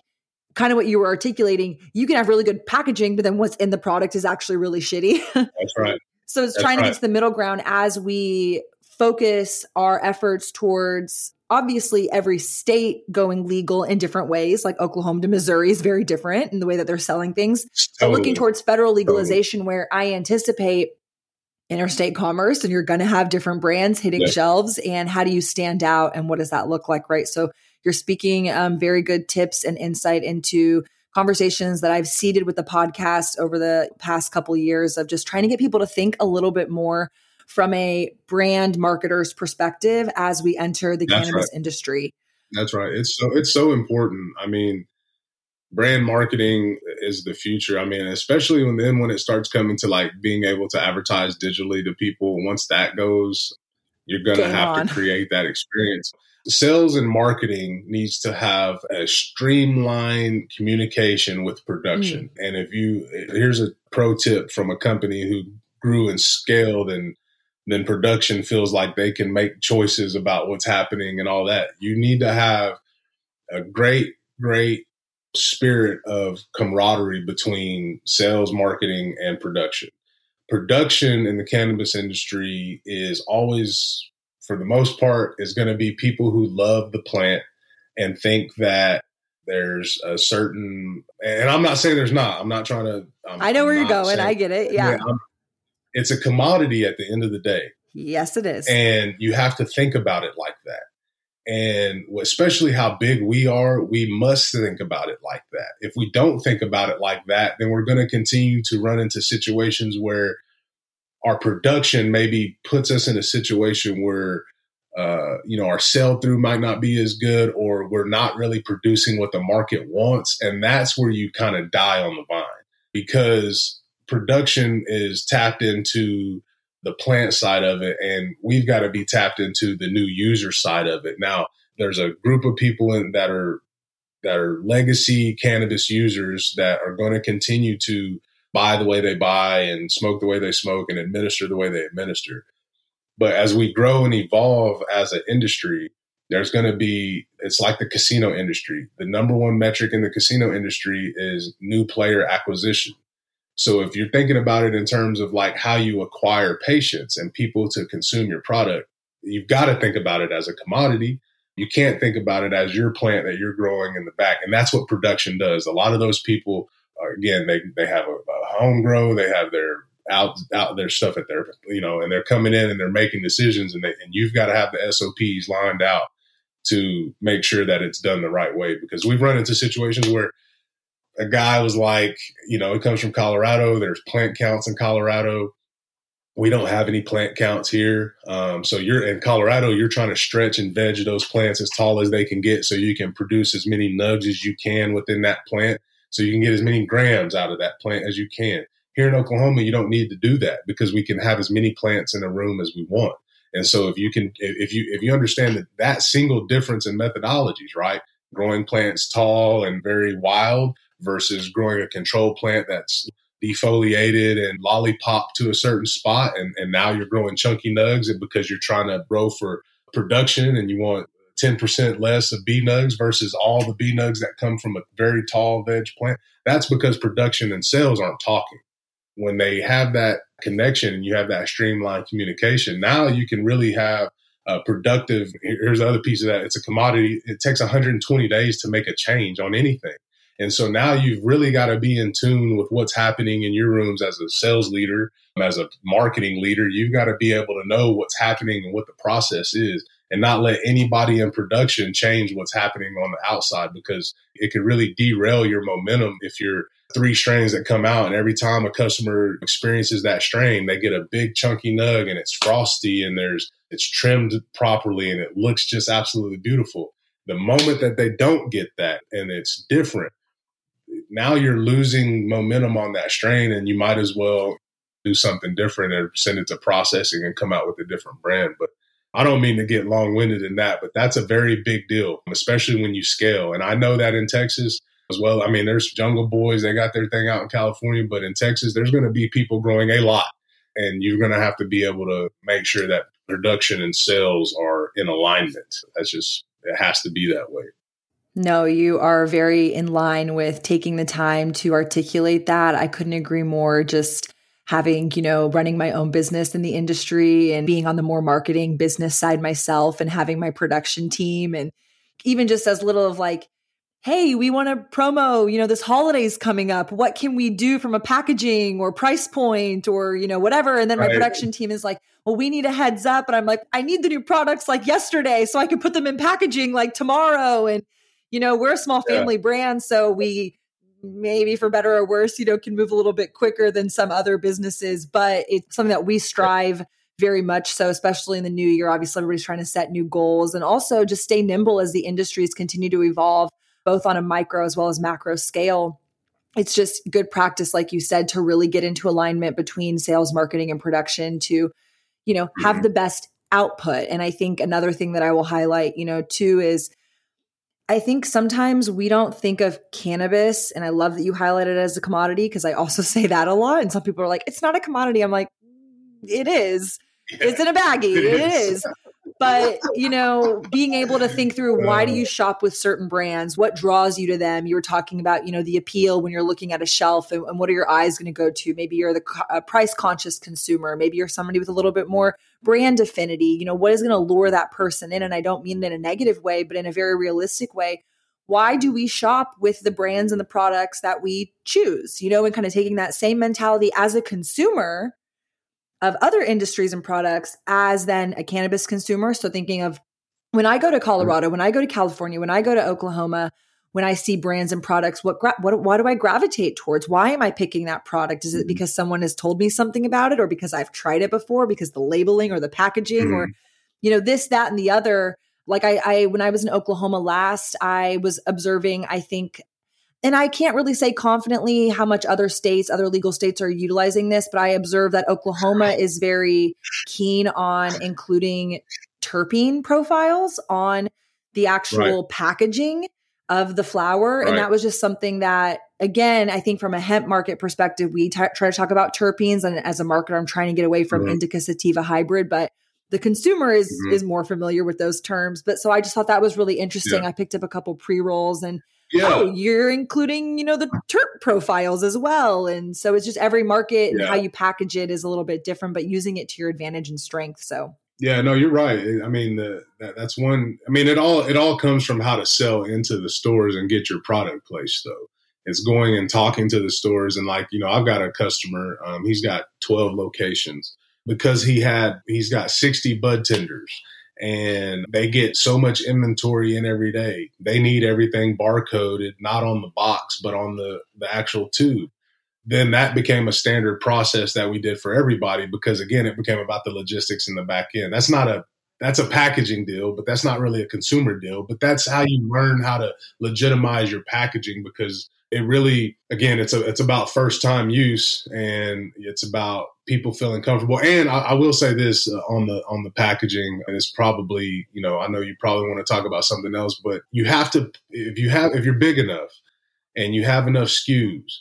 Speaker 3: kind of what you were articulating, you can have really good packaging, but then what's in the product is actually really shitty. <laughs>
Speaker 1: That's right.
Speaker 3: so it's
Speaker 1: That's
Speaker 3: trying right. to get to the middle ground as we focus our efforts towards obviously every state going legal in different ways like oklahoma to missouri is very different in the way that they're selling things so looking towards federal legalization where i anticipate interstate commerce and you're going to have different brands hitting shelves and how do you stand out and what does that look like right so you're speaking um, very good tips and insight into conversations that i've seeded with the podcast over the past couple of years of just trying to get people to think a little bit more from a brand marketer's perspective as we enter the That's cannabis right. industry.
Speaker 1: That's right. It's so it's so important. I mean, brand marketing is the future. I mean, especially when then when it starts coming to like being able to advertise digitally to people, once that goes, you're gonna have on. to create that experience. Sales and marketing needs to have a streamlined communication with production. Mm. And if you here's a pro tip from a company who grew and scaled and then production feels like they can make choices about what's happening and all that. You need to have a great, great spirit of camaraderie between sales, marketing, and production. Production in the cannabis industry is always, for the most part, is going to be people who love the plant and think that there's a certain and i'm not saying there's not i'm not trying to I'm,
Speaker 3: i know where you're going saying, i get it yeah, yeah
Speaker 1: it's a commodity at the end of the day.
Speaker 3: Yes, it is.
Speaker 1: And you have to think about it like that. And especially how big we are, we must think about it like that. If we don't think about it like that, then we're going to continue to run into situations where our production maybe puts us in a situation where uh, you know our sell through might not be as good or we're not really producing what the market wants and that's where you kind of die on the vine because production is tapped into the plant side of it, and we've got to be tapped into the new user side of it. Now, there's a group of people in, that are that are legacy cannabis users that are going to continue to buy the way they buy and smoke the way they smoke and administer the way they administer. But as we grow and evolve as an industry, there's going to be it's like the casino industry the number one metric in the casino industry is new player acquisition so if you're thinking about it in terms of like how you acquire patients and people to consume your product you've got to think about it as a commodity. You can't think about it as your plant that you're growing in the back and that's what production does. A lot of those people uh, again they, they have a, a home grow they have their out out their stuff at their you know and they're coming in and they're making decisions and they, and you've got to have the SOPs lined out to make sure that it's done the right way because we've run into situations where a guy was like you know it comes from Colorado there's plant counts in Colorado we don't have any plant counts here um, so you're in Colorado you're trying to stretch and veg those plants as tall as they can get so you can produce as many nugs as you can within that plant so you can get as many grams out of that plant as you can here in Oklahoma, you don't need to do that because we can have as many plants in a room as we want. And so if you can, if you, if you understand that that single difference in methodologies, right? Growing plants tall and very wild versus growing a control plant that's defoliated and lollipop to a certain spot. And, and now you're growing chunky nugs and because you're trying to grow for production and you want 10% less of B nugs versus all the B nugs that come from a very tall veg plant. That's because production and sales aren't talking when they have that connection and you have that streamlined communication, now you can really have a productive. Here's the other piece of that it's a commodity. It takes 120 days to make a change on anything. And so now you've really got to be in tune with what's happening in your rooms as a sales leader, as a marketing leader. You've got to be able to know what's happening and what the process is and not let anybody in production change what's happening on the outside because it could really derail your momentum if you're three strains that come out and every time a customer experiences that strain they get a big chunky nug and it's frosty and there's it's trimmed properly and it looks just absolutely beautiful the moment that they don't get that and it's different now you're losing momentum on that strain and you might as well do something different and send it to processing and come out with a different brand but I don't mean to get long winded in that, but that's a very big deal, especially when you scale. And I know that in Texas, as well. I mean, there's Jungle Boys, they got their thing out in California, but in Texas, there's going to be people growing a lot. And you're going to have to be able to make sure that production and sales are in alignment. That's just, it has to be that way.
Speaker 3: No, you are very in line with taking the time to articulate that. I couldn't agree more. Just having, you know, running my own business in the industry and being on the more marketing business side myself and having my production team and even just as little of like, hey, we want to promo, you know, this holiday's coming up. What can we do from a packaging or price point or, you know, whatever? And then right. my production team is like, well, we need a heads up. And I'm like, I need the new products like yesterday so I can put them in packaging like tomorrow. And, you know, we're a small family yeah. brand. So we maybe for better or worse, you know, can move a little bit quicker than some other businesses, but it's something that we strive very much so, especially in the new year. Obviously, everybody's trying to set new goals and also just stay nimble as the industries continue to evolve both on a micro as well as macro scale. It's just good practice, like you said, to really get into alignment between sales, marketing, and production to, you know, have mm-hmm. the best output. And I think another thing that I will highlight, you know, too is I think sometimes we don't think of cannabis, and I love that you highlighted it as a commodity because I also <laughs> say that a lot. And some people are like, it's not a commodity. I'm like, mm, it is. Yeah, it's in a baggie. it, it is. is but you know being able to think through why do you uh. shop with certain brands what draws you to them? You were talking about you know the appeal when you're looking at a shelf and, and what are your eyes going to go to? Maybe you're the price conscious consumer. Maybe you're somebody with a little bit more brand affinity. You know what is going to lure that person in? And i don't mean it in a negative way but in a very realistic way. Why do we shop with the brands and the products that we choose? You know and kind of taking that same mentality as a consumer of other industries and products as then a cannabis consumer. So thinking of when I go to Colorado, when I go to California, when I go to Oklahoma, when I see brands and products, what, gra- what why do I gravitate towards? Why am I picking that product? Is it mm-hmm. because someone has told me something about it, or because I've tried it before? Because the labeling or the packaging, mm. or mm-hmm. you know this, that, and the other. Like I, I, when I was in Oklahoma last, I was observing. I think and I can't really say confidently how much other states, other legal states are utilizing this, but I observe that Oklahoma is very keen on including terpene profiles on the actual right. packaging of the flower. Right. And that was just something that, again, I think from a hemp market perspective, we t- try to talk about terpenes. And as a marketer, I'm trying to get away from mm-hmm. indica sativa hybrid, but the consumer is mm-hmm. is more familiar with those terms. But so I just thought that was really interesting. Yeah. I picked up a couple pre rolls and yeah. oh, you're including, you know, the terp profiles as well. And so it's just every market and how you package it is a little bit different, but using it to your advantage and strength. So
Speaker 1: yeah, no, you're right. I mean, the, that, that's one. I mean, it all it all comes from how to sell into the stores and get your product placed. Though it's going and talking to the stores and like you know, I've got a customer. Um, he's got 12 locations because he had he's got 60 bud tenders and they get so much inventory in every day. They need everything barcoded, not on the box, but on the the actual tube then that became a standard process that we did for everybody because again it became about the logistics in the back end that's not a that's a packaging deal but that's not really a consumer deal but that's how you learn how to legitimize your packaging because it really again it's a, it's about first time use and it's about people feeling comfortable. And I, I will say this uh, on the on the packaging and it's probably you know I know you probably want to talk about something else but you have to if you have if you're big enough and you have enough SKUs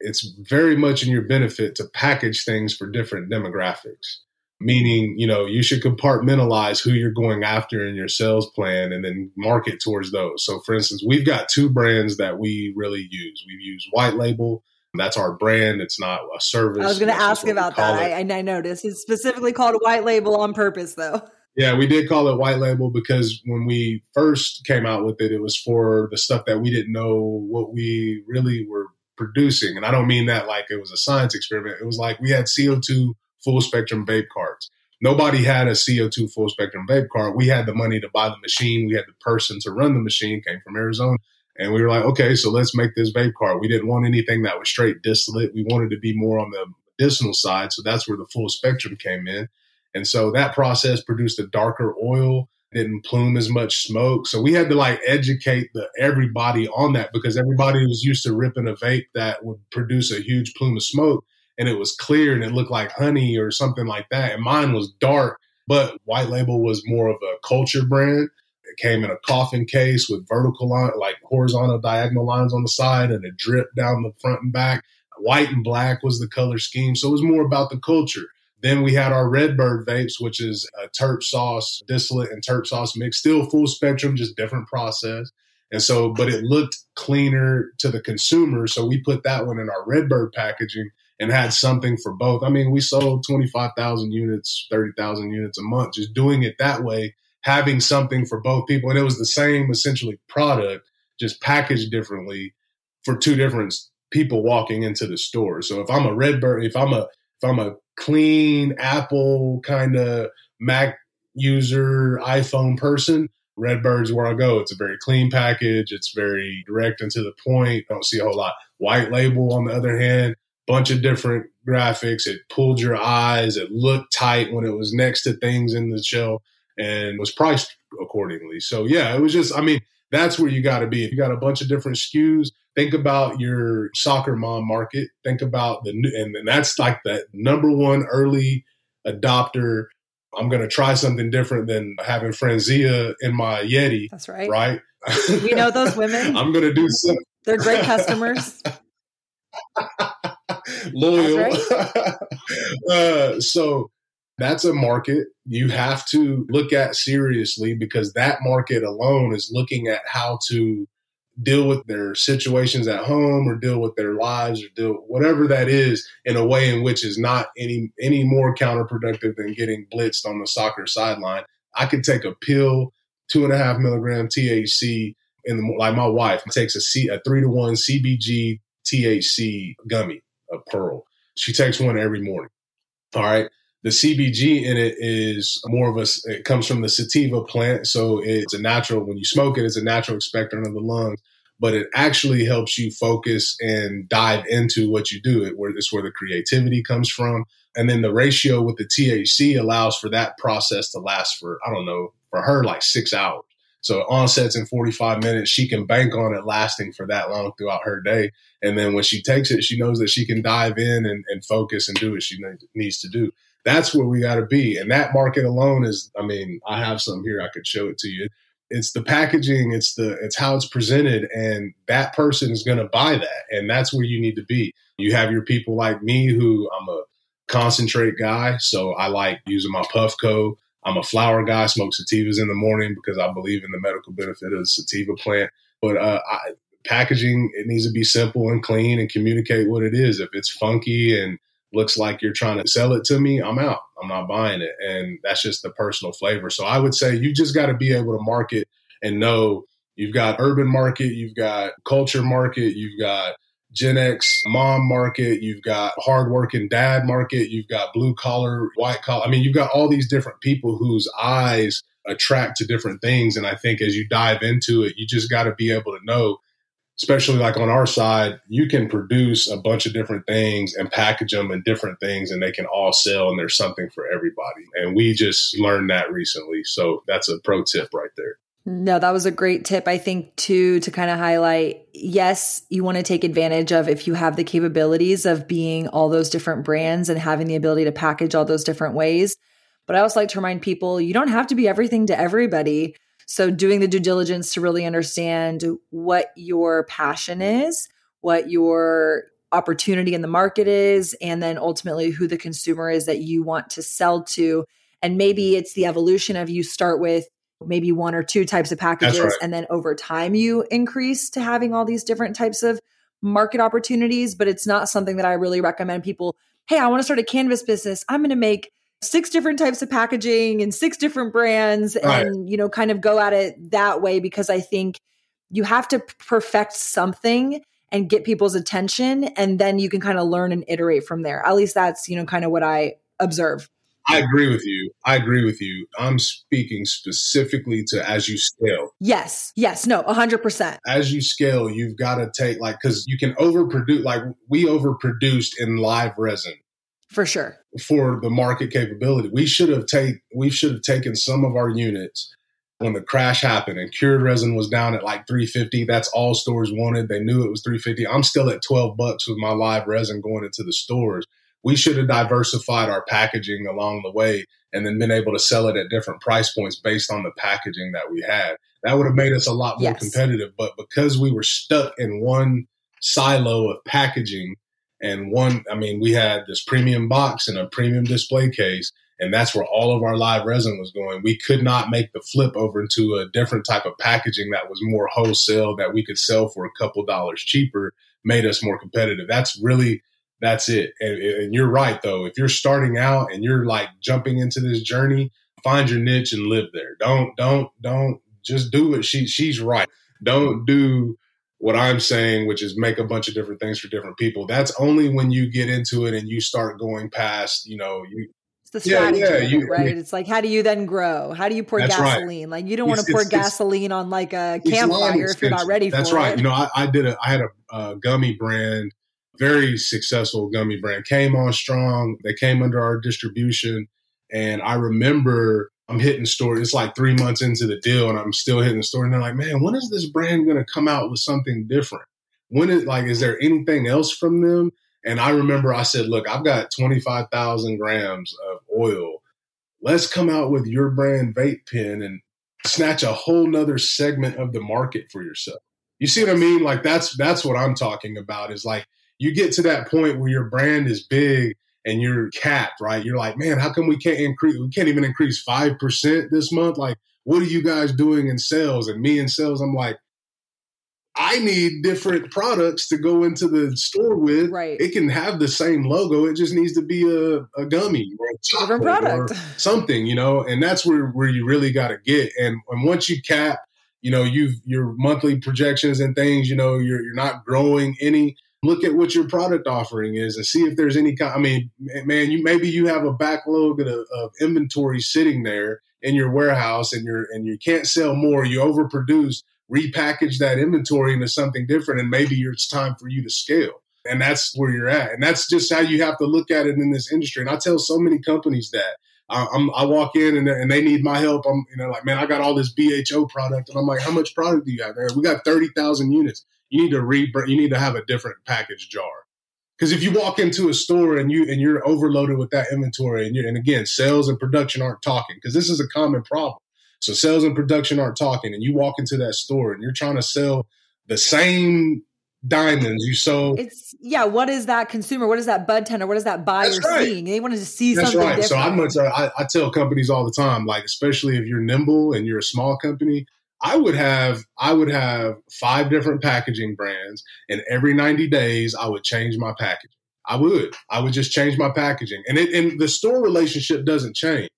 Speaker 1: it's very much in your benefit to package things for different demographics meaning you know you should compartmentalize who you're going after in your sales plan and then market towards those. So for instance we've got two brands that we really use. We've used white label. That's our brand. It's not a service.
Speaker 3: I was going to ask about that. I, I noticed. It's specifically called white label on purpose though.
Speaker 1: Yeah, we did call it white label because when we first came out with it, it was for the stuff that we didn't know what we really were producing. And I don't mean that like it was a science experiment. It was like we had CO2 full spectrum vape carts. Nobody had a CO2 full spectrum vape cart. We had the money to buy the machine. We had the person to run the machine, came from Arizona. And we were like, okay, so let's make this vape cart. We didn't want anything that was straight distillate. We wanted to be more on the medicinal side. So that's where the full spectrum came in. And so that process produced a darker oil didn't plume as much smoke. So we had to like educate the everybody on that because everybody was used to ripping a vape that would produce a huge plume of smoke and it was clear and it looked like honey or something like that. And mine was dark, but White Label was more of a culture brand. It came in a coffin case with vertical line, like horizontal diagonal lines on the side and it dripped down the front and back. White and black was the color scheme. So it was more about the culture. Then we had our RedBird vapes, which is a terp sauce, distillate and terp sauce mix, still full spectrum, just different process. And so, but it looked cleaner to the consumer. So we put that one in our RedBird packaging and had something for both. I mean, we sold 25,000 units, 30,000 units a month, just doing it that way, having something for both people. And it was the same essentially product, just packaged differently for two different people walking into the store. So if I'm a RedBird, if I'm a if I'm a clean Apple kind of Mac user, iPhone person, RedBird's where I go. It's a very clean package. It's very direct and to the point. Don't see a whole lot. White label, on the other hand, bunch of different graphics. It pulled your eyes. It looked tight when it was next to things in the show and was priced accordingly. So yeah, it was just, I mean, that's where you got to be. If you got a bunch of different SKUs, think about your soccer mom market. Think about the new, and, and that's like the number one early adopter. I'm going to try something different than having Franzia in my Yeti.
Speaker 3: That's right.
Speaker 1: Right.
Speaker 3: We know those women. <laughs>
Speaker 1: I'm going to do something.
Speaker 3: They're great customers. <laughs>
Speaker 1: Loyal. Right. <laughs> uh, so that's a market you have to look at seriously because that market alone is looking at how to deal with their situations at home or deal with their lives or deal whatever that is in a way in which is not any any more counterproductive than getting blitzed on the soccer sideline. I could take a pill, two and a half milligram THC, in the like my wife takes a C a three to one CBG THC gummy, a pearl. She takes one every morning. All right. The CBG in it is more of a, it comes from the sativa plant. So it's a natural, when you smoke it, it's a natural expectorant of the lungs, but it actually helps you focus and dive into what you do. It where it's where the creativity comes from. And then the ratio with the THC allows for that process to last for, I don't know, for her, like six hours. So onsets in 45 minutes. She can bank on it lasting for that long throughout her day. And then when she takes it, she knows that she can dive in and, and focus and do what she needs to do. That's where we got to be. And that market alone is, I mean, I have some here. I could show it to you. It's the packaging. It's the, it's how it's presented. And that person is going to buy that. And that's where you need to be. You have your people like me who I'm a, concentrate guy. So I like using my Puffco. I'm a flower guy, smoke sativas in the morning because I believe in the medical benefit of the sativa plant. But uh, I, packaging, it needs to be simple and clean and communicate what it is. If it's funky and looks like you're trying to sell it to me, I'm out. I'm not buying it. And that's just the personal flavor. So I would say you just got to be able to market and know you've got urban market, you've got culture market, you've got Gen X mom market, you've got hardworking dad market, you've got blue collar, white collar. I mean, you've got all these different people whose eyes attract to different things. And I think as you dive into it, you just got to be able to know, especially like on our side, you can produce a bunch of different things and package them in different things and they can all sell and there's something for everybody. And we just learned that recently. So that's a pro tip right there.
Speaker 3: No, that was a great tip. I think too to kind of highlight yes, you want to take advantage of if you have the capabilities of being all those different brands and having the ability to package all those different ways. But I also like to remind people you don't have to be everything to everybody. So doing the due diligence to really understand what your passion is, what your opportunity in the market is, and then ultimately who the consumer is that you want to sell to. And maybe it's the evolution of you start with maybe one or two types of packages right. and then over time you increase to having all these different types of market opportunities but it's not something that i really recommend people hey i want to start a cannabis business i'm going to make six different types of packaging and six different brands right. and you know kind of go at it that way because i think you have to perfect something and get people's attention and then you can kind of learn and iterate from there at least that's you know kind of what i observe
Speaker 1: I agree with you. I agree with you. I'm speaking specifically to as you scale.
Speaker 3: Yes. Yes. No, 100%.
Speaker 1: As you scale, you've got to take, like, because you can overproduce, like, we overproduced in live resin.
Speaker 3: For sure.
Speaker 1: For the market capability. We should have take we should have taken some of our units when the crash happened and cured resin was down at like 350 that's all stores wanted they knew it was 350 i'm still at 12 bucks with my live resin going into the stores we should have diversified our packaging along the way and then been able to sell it at different price points based on the packaging that we had. That would have made us a lot more yes. competitive. But because we were stuck in one silo of packaging and one, I mean, we had this premium box and a premium display case, and that's where all of our live resin was going. We could not make the flip over into a different type of packaging that was more wholesale that we could sell for a couple dollars cheaper, made us more competitive. That's really that's it. And, and, you're right, though. If you're starting out and you're like jumping into this journey, find your niche and live there. Don't, don't, don't just do it. She, she's right. Don't do what I'm saying, which is make a bunch of different things for different people. That's only when you get into it and you start going past, you know, you,
Speaker 3: the strategy, yeah, yeah, you, right? It's like, how do you then grow? How do you pour gasoline? Right. Like, you don't want to pour gasoline on like a campfire if you're not ready
Speaker 1: That's right.
Speaker 3: it.
Speaker 1: You know, I, I did a, I had a, a gummy brand very successful gummy brand. Came on strong. They came under our distribution. And I remember I'm hitting store. It's like three months into the deal, and I'm still hitting the store. And they're like, "Man, when is this brand going to come out with something different? When is like, is there anything else from them?" And I remember I said, "Look, I've got 25,000 grams of oil. Let's come out with your brand vape pen and snatch a whole nother segment of the market for yourself." You see what I mean? Like that's that's what I'm talking about. Is like you get to that point where your brand is big and you're capped, right? You're like, man, how come we can't increase? We can't even increase five percent this month. Like, what are you guys doing in sales? And me in sales, I'm like, I need different products to go into the store with.
Speaker 3: Right.
Speaker 1: It can have the same logo. It just needs to be a, a gummy or a different product or <laughs> something, you know. And that's where where you really got to get. And and once you cap, you know, you've your monthly projections and things. You know, you're you're not growing any look at what your product offering is and see if there's any kind. I mean, man, you maybe you have a backlog of, of inventory sitting there in your warehouse and you're and you can't sell more. You overproduce. Repackage that inventory into something different, and maybe it's time for you to scale. And that's where you're at. And that's just how you have to look at it in this industry. And I tell so many companies that. I, I walk in and, and, they need my help. I'm, you know, like, man, I got all this BHO product, and I'm like, how much product do you have there? We got thirty thousand units you need to re you need to have a different package jar. Because if you walk into a store and you and you're overloaded with that inventory, and you and again, sales and production aren't talking because this is a common problem. So sales and production aren't talking, and you walk into that store and you're trying to sell the same diamonds. You sold.
Speaker 3: It's yeah. What is that consumer? What is that bud tender? What is that buyer right. seeing? They wanted to see That's something. Right. Different.
Speaker 1: So I'm much. I, I tell companies all the time, like especially if you're nimble and you're a small company, I would have I would have five different packaging brands, and every 90 days I would change my packaging. I would. I would just change my packaging, and it, and the store relationship doesn't change.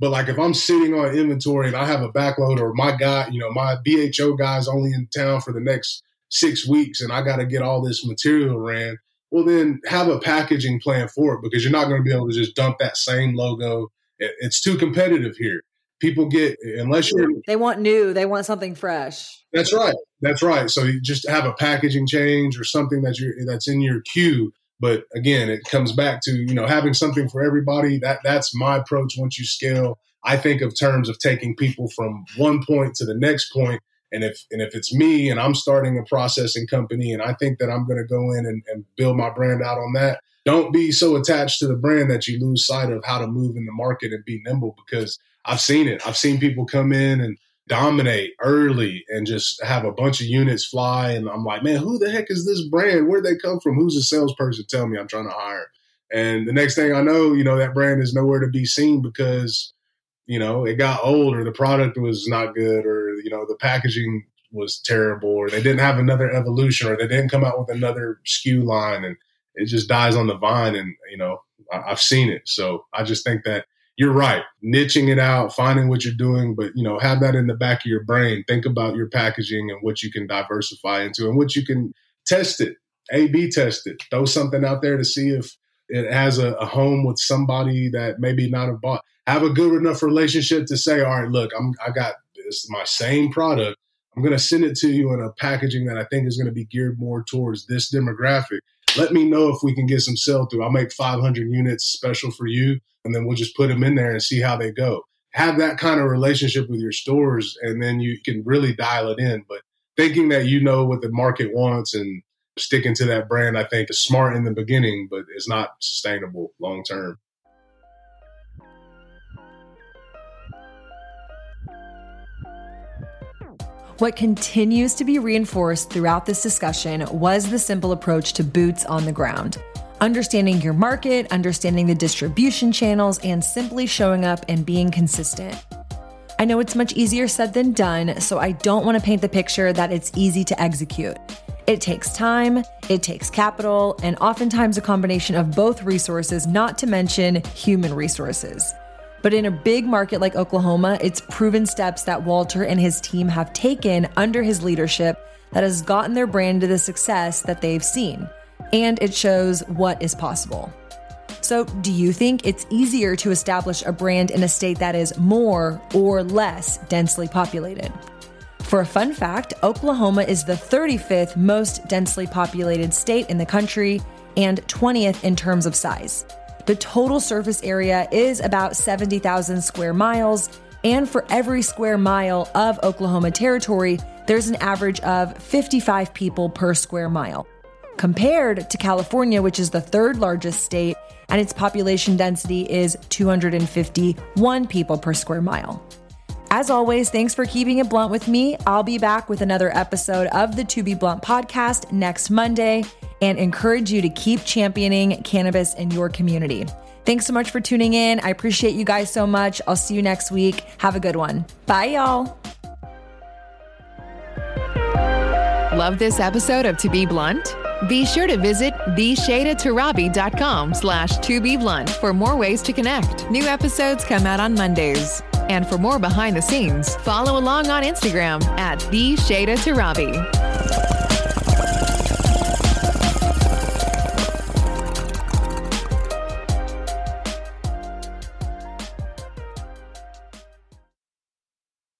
Speaker 1: But like if I'm sitting on inventory and I have a backload, or my guy, you know, my BHO guy's only in town for the next six weeks, and I got to get all this material ran. Well, then have a packaging plan for it because you're not going to be able to just dump that same logo. It's too competitive here. People get unless you're
Speaker 3: they want new, they want something fresh.
Speaker 1: That's right. That's right. So you just have a packaging change or something that you that's in your queue but again, it comes back to, you know, having something for everybody. That that's my approach once you scale. I think of terms of taking people from one point to the next point. And if and if it's me and I'm starting a processing company and I think that I'm going to go in and, and build my brand out on that, don't be so attached to the brand that you lose sight of how to move in the market and be nimble because I've seen it. I've seen people come in and dominate early and just have a bunch of units fly. And I'm like, man, who the heck is this brand? Where'd they come from? Who's the salesperson? Tell me I'm trying to hire. And the next thing I know, you know, that brand is nowhere to be seen because, you know, it got old or the product was not good or, you know, the packaging was terrible or they didn't have another evolution or they didn't come out with another SKU line and it just dies on the vine. And, you know, I've seen it. So I just think that you're right. Niching it out, finding what you're doing, but you know, have that in the back of your brain. Think about your packaging and what you can diversify into and what you can test it, A B test it. Throw something out there to see if it has a, a home with somebody that maybe not have bought. Have a good enough relationship to say, all right, look, I'm I got this my same product. I'm gonna send it to you in a packaging that I think is gonna be geared more towards this demographic. Let me know if we can get some sell through. I'll make 500 units special for you and then we'll just put them in there and see how they go. Have that kind of relationship with your stores, and then you can really dial it in. But thinking that you know what the market wants and sticking to that brand, I think, is smart in the beginning, but it's not sustainable long term.
Speaker 3: What continues to be reinforced throughout this discussion was the simple approach to boots on the ground understanding your market, understanding the distribution channels, and simply showing up and being consistent. I know it's much easier said than done, so I don't want to paint the picture that it's easy to execute. It takes time, it takes capital, and oftentimes a combination of both resources, not to mention human resources. But in a big market like Oklahoma, it's proven steps that Walter and his team have taken under his leadership that has gotten their brand to the success that they've seen and it shows what is possible. So, do you think it's easier to establish a brand in a state that is more or less densely populated? For a fun fact, Oklahoma is the 35th most densely populated state in the country and 20th in terms of size. The total surface area is about 70,000 square miles, and for every square mile of Oklahoma territory, there's an average of 55 people per square mile compared to California, which is the third largest state, and its population density is 251 people per square mile. As always, thanks for keeping it blunt with me. I'll be back with another episode of the To Be Blunt podcast next Monday and encourage you to keep championing cannabis in your community. Thanks so much for tuning in. I appreciate you guys so much. I'll see you next week. Have a good one. Bye, y'all.
Speaker 2: Love this episode of To Be Blunt? Be sure to visit theshaydatorabi.com slash to be blunt for more ways to connect. New episodes come out on Mondays. And for more behind the scenes, follow along on Instagram at the Torabi.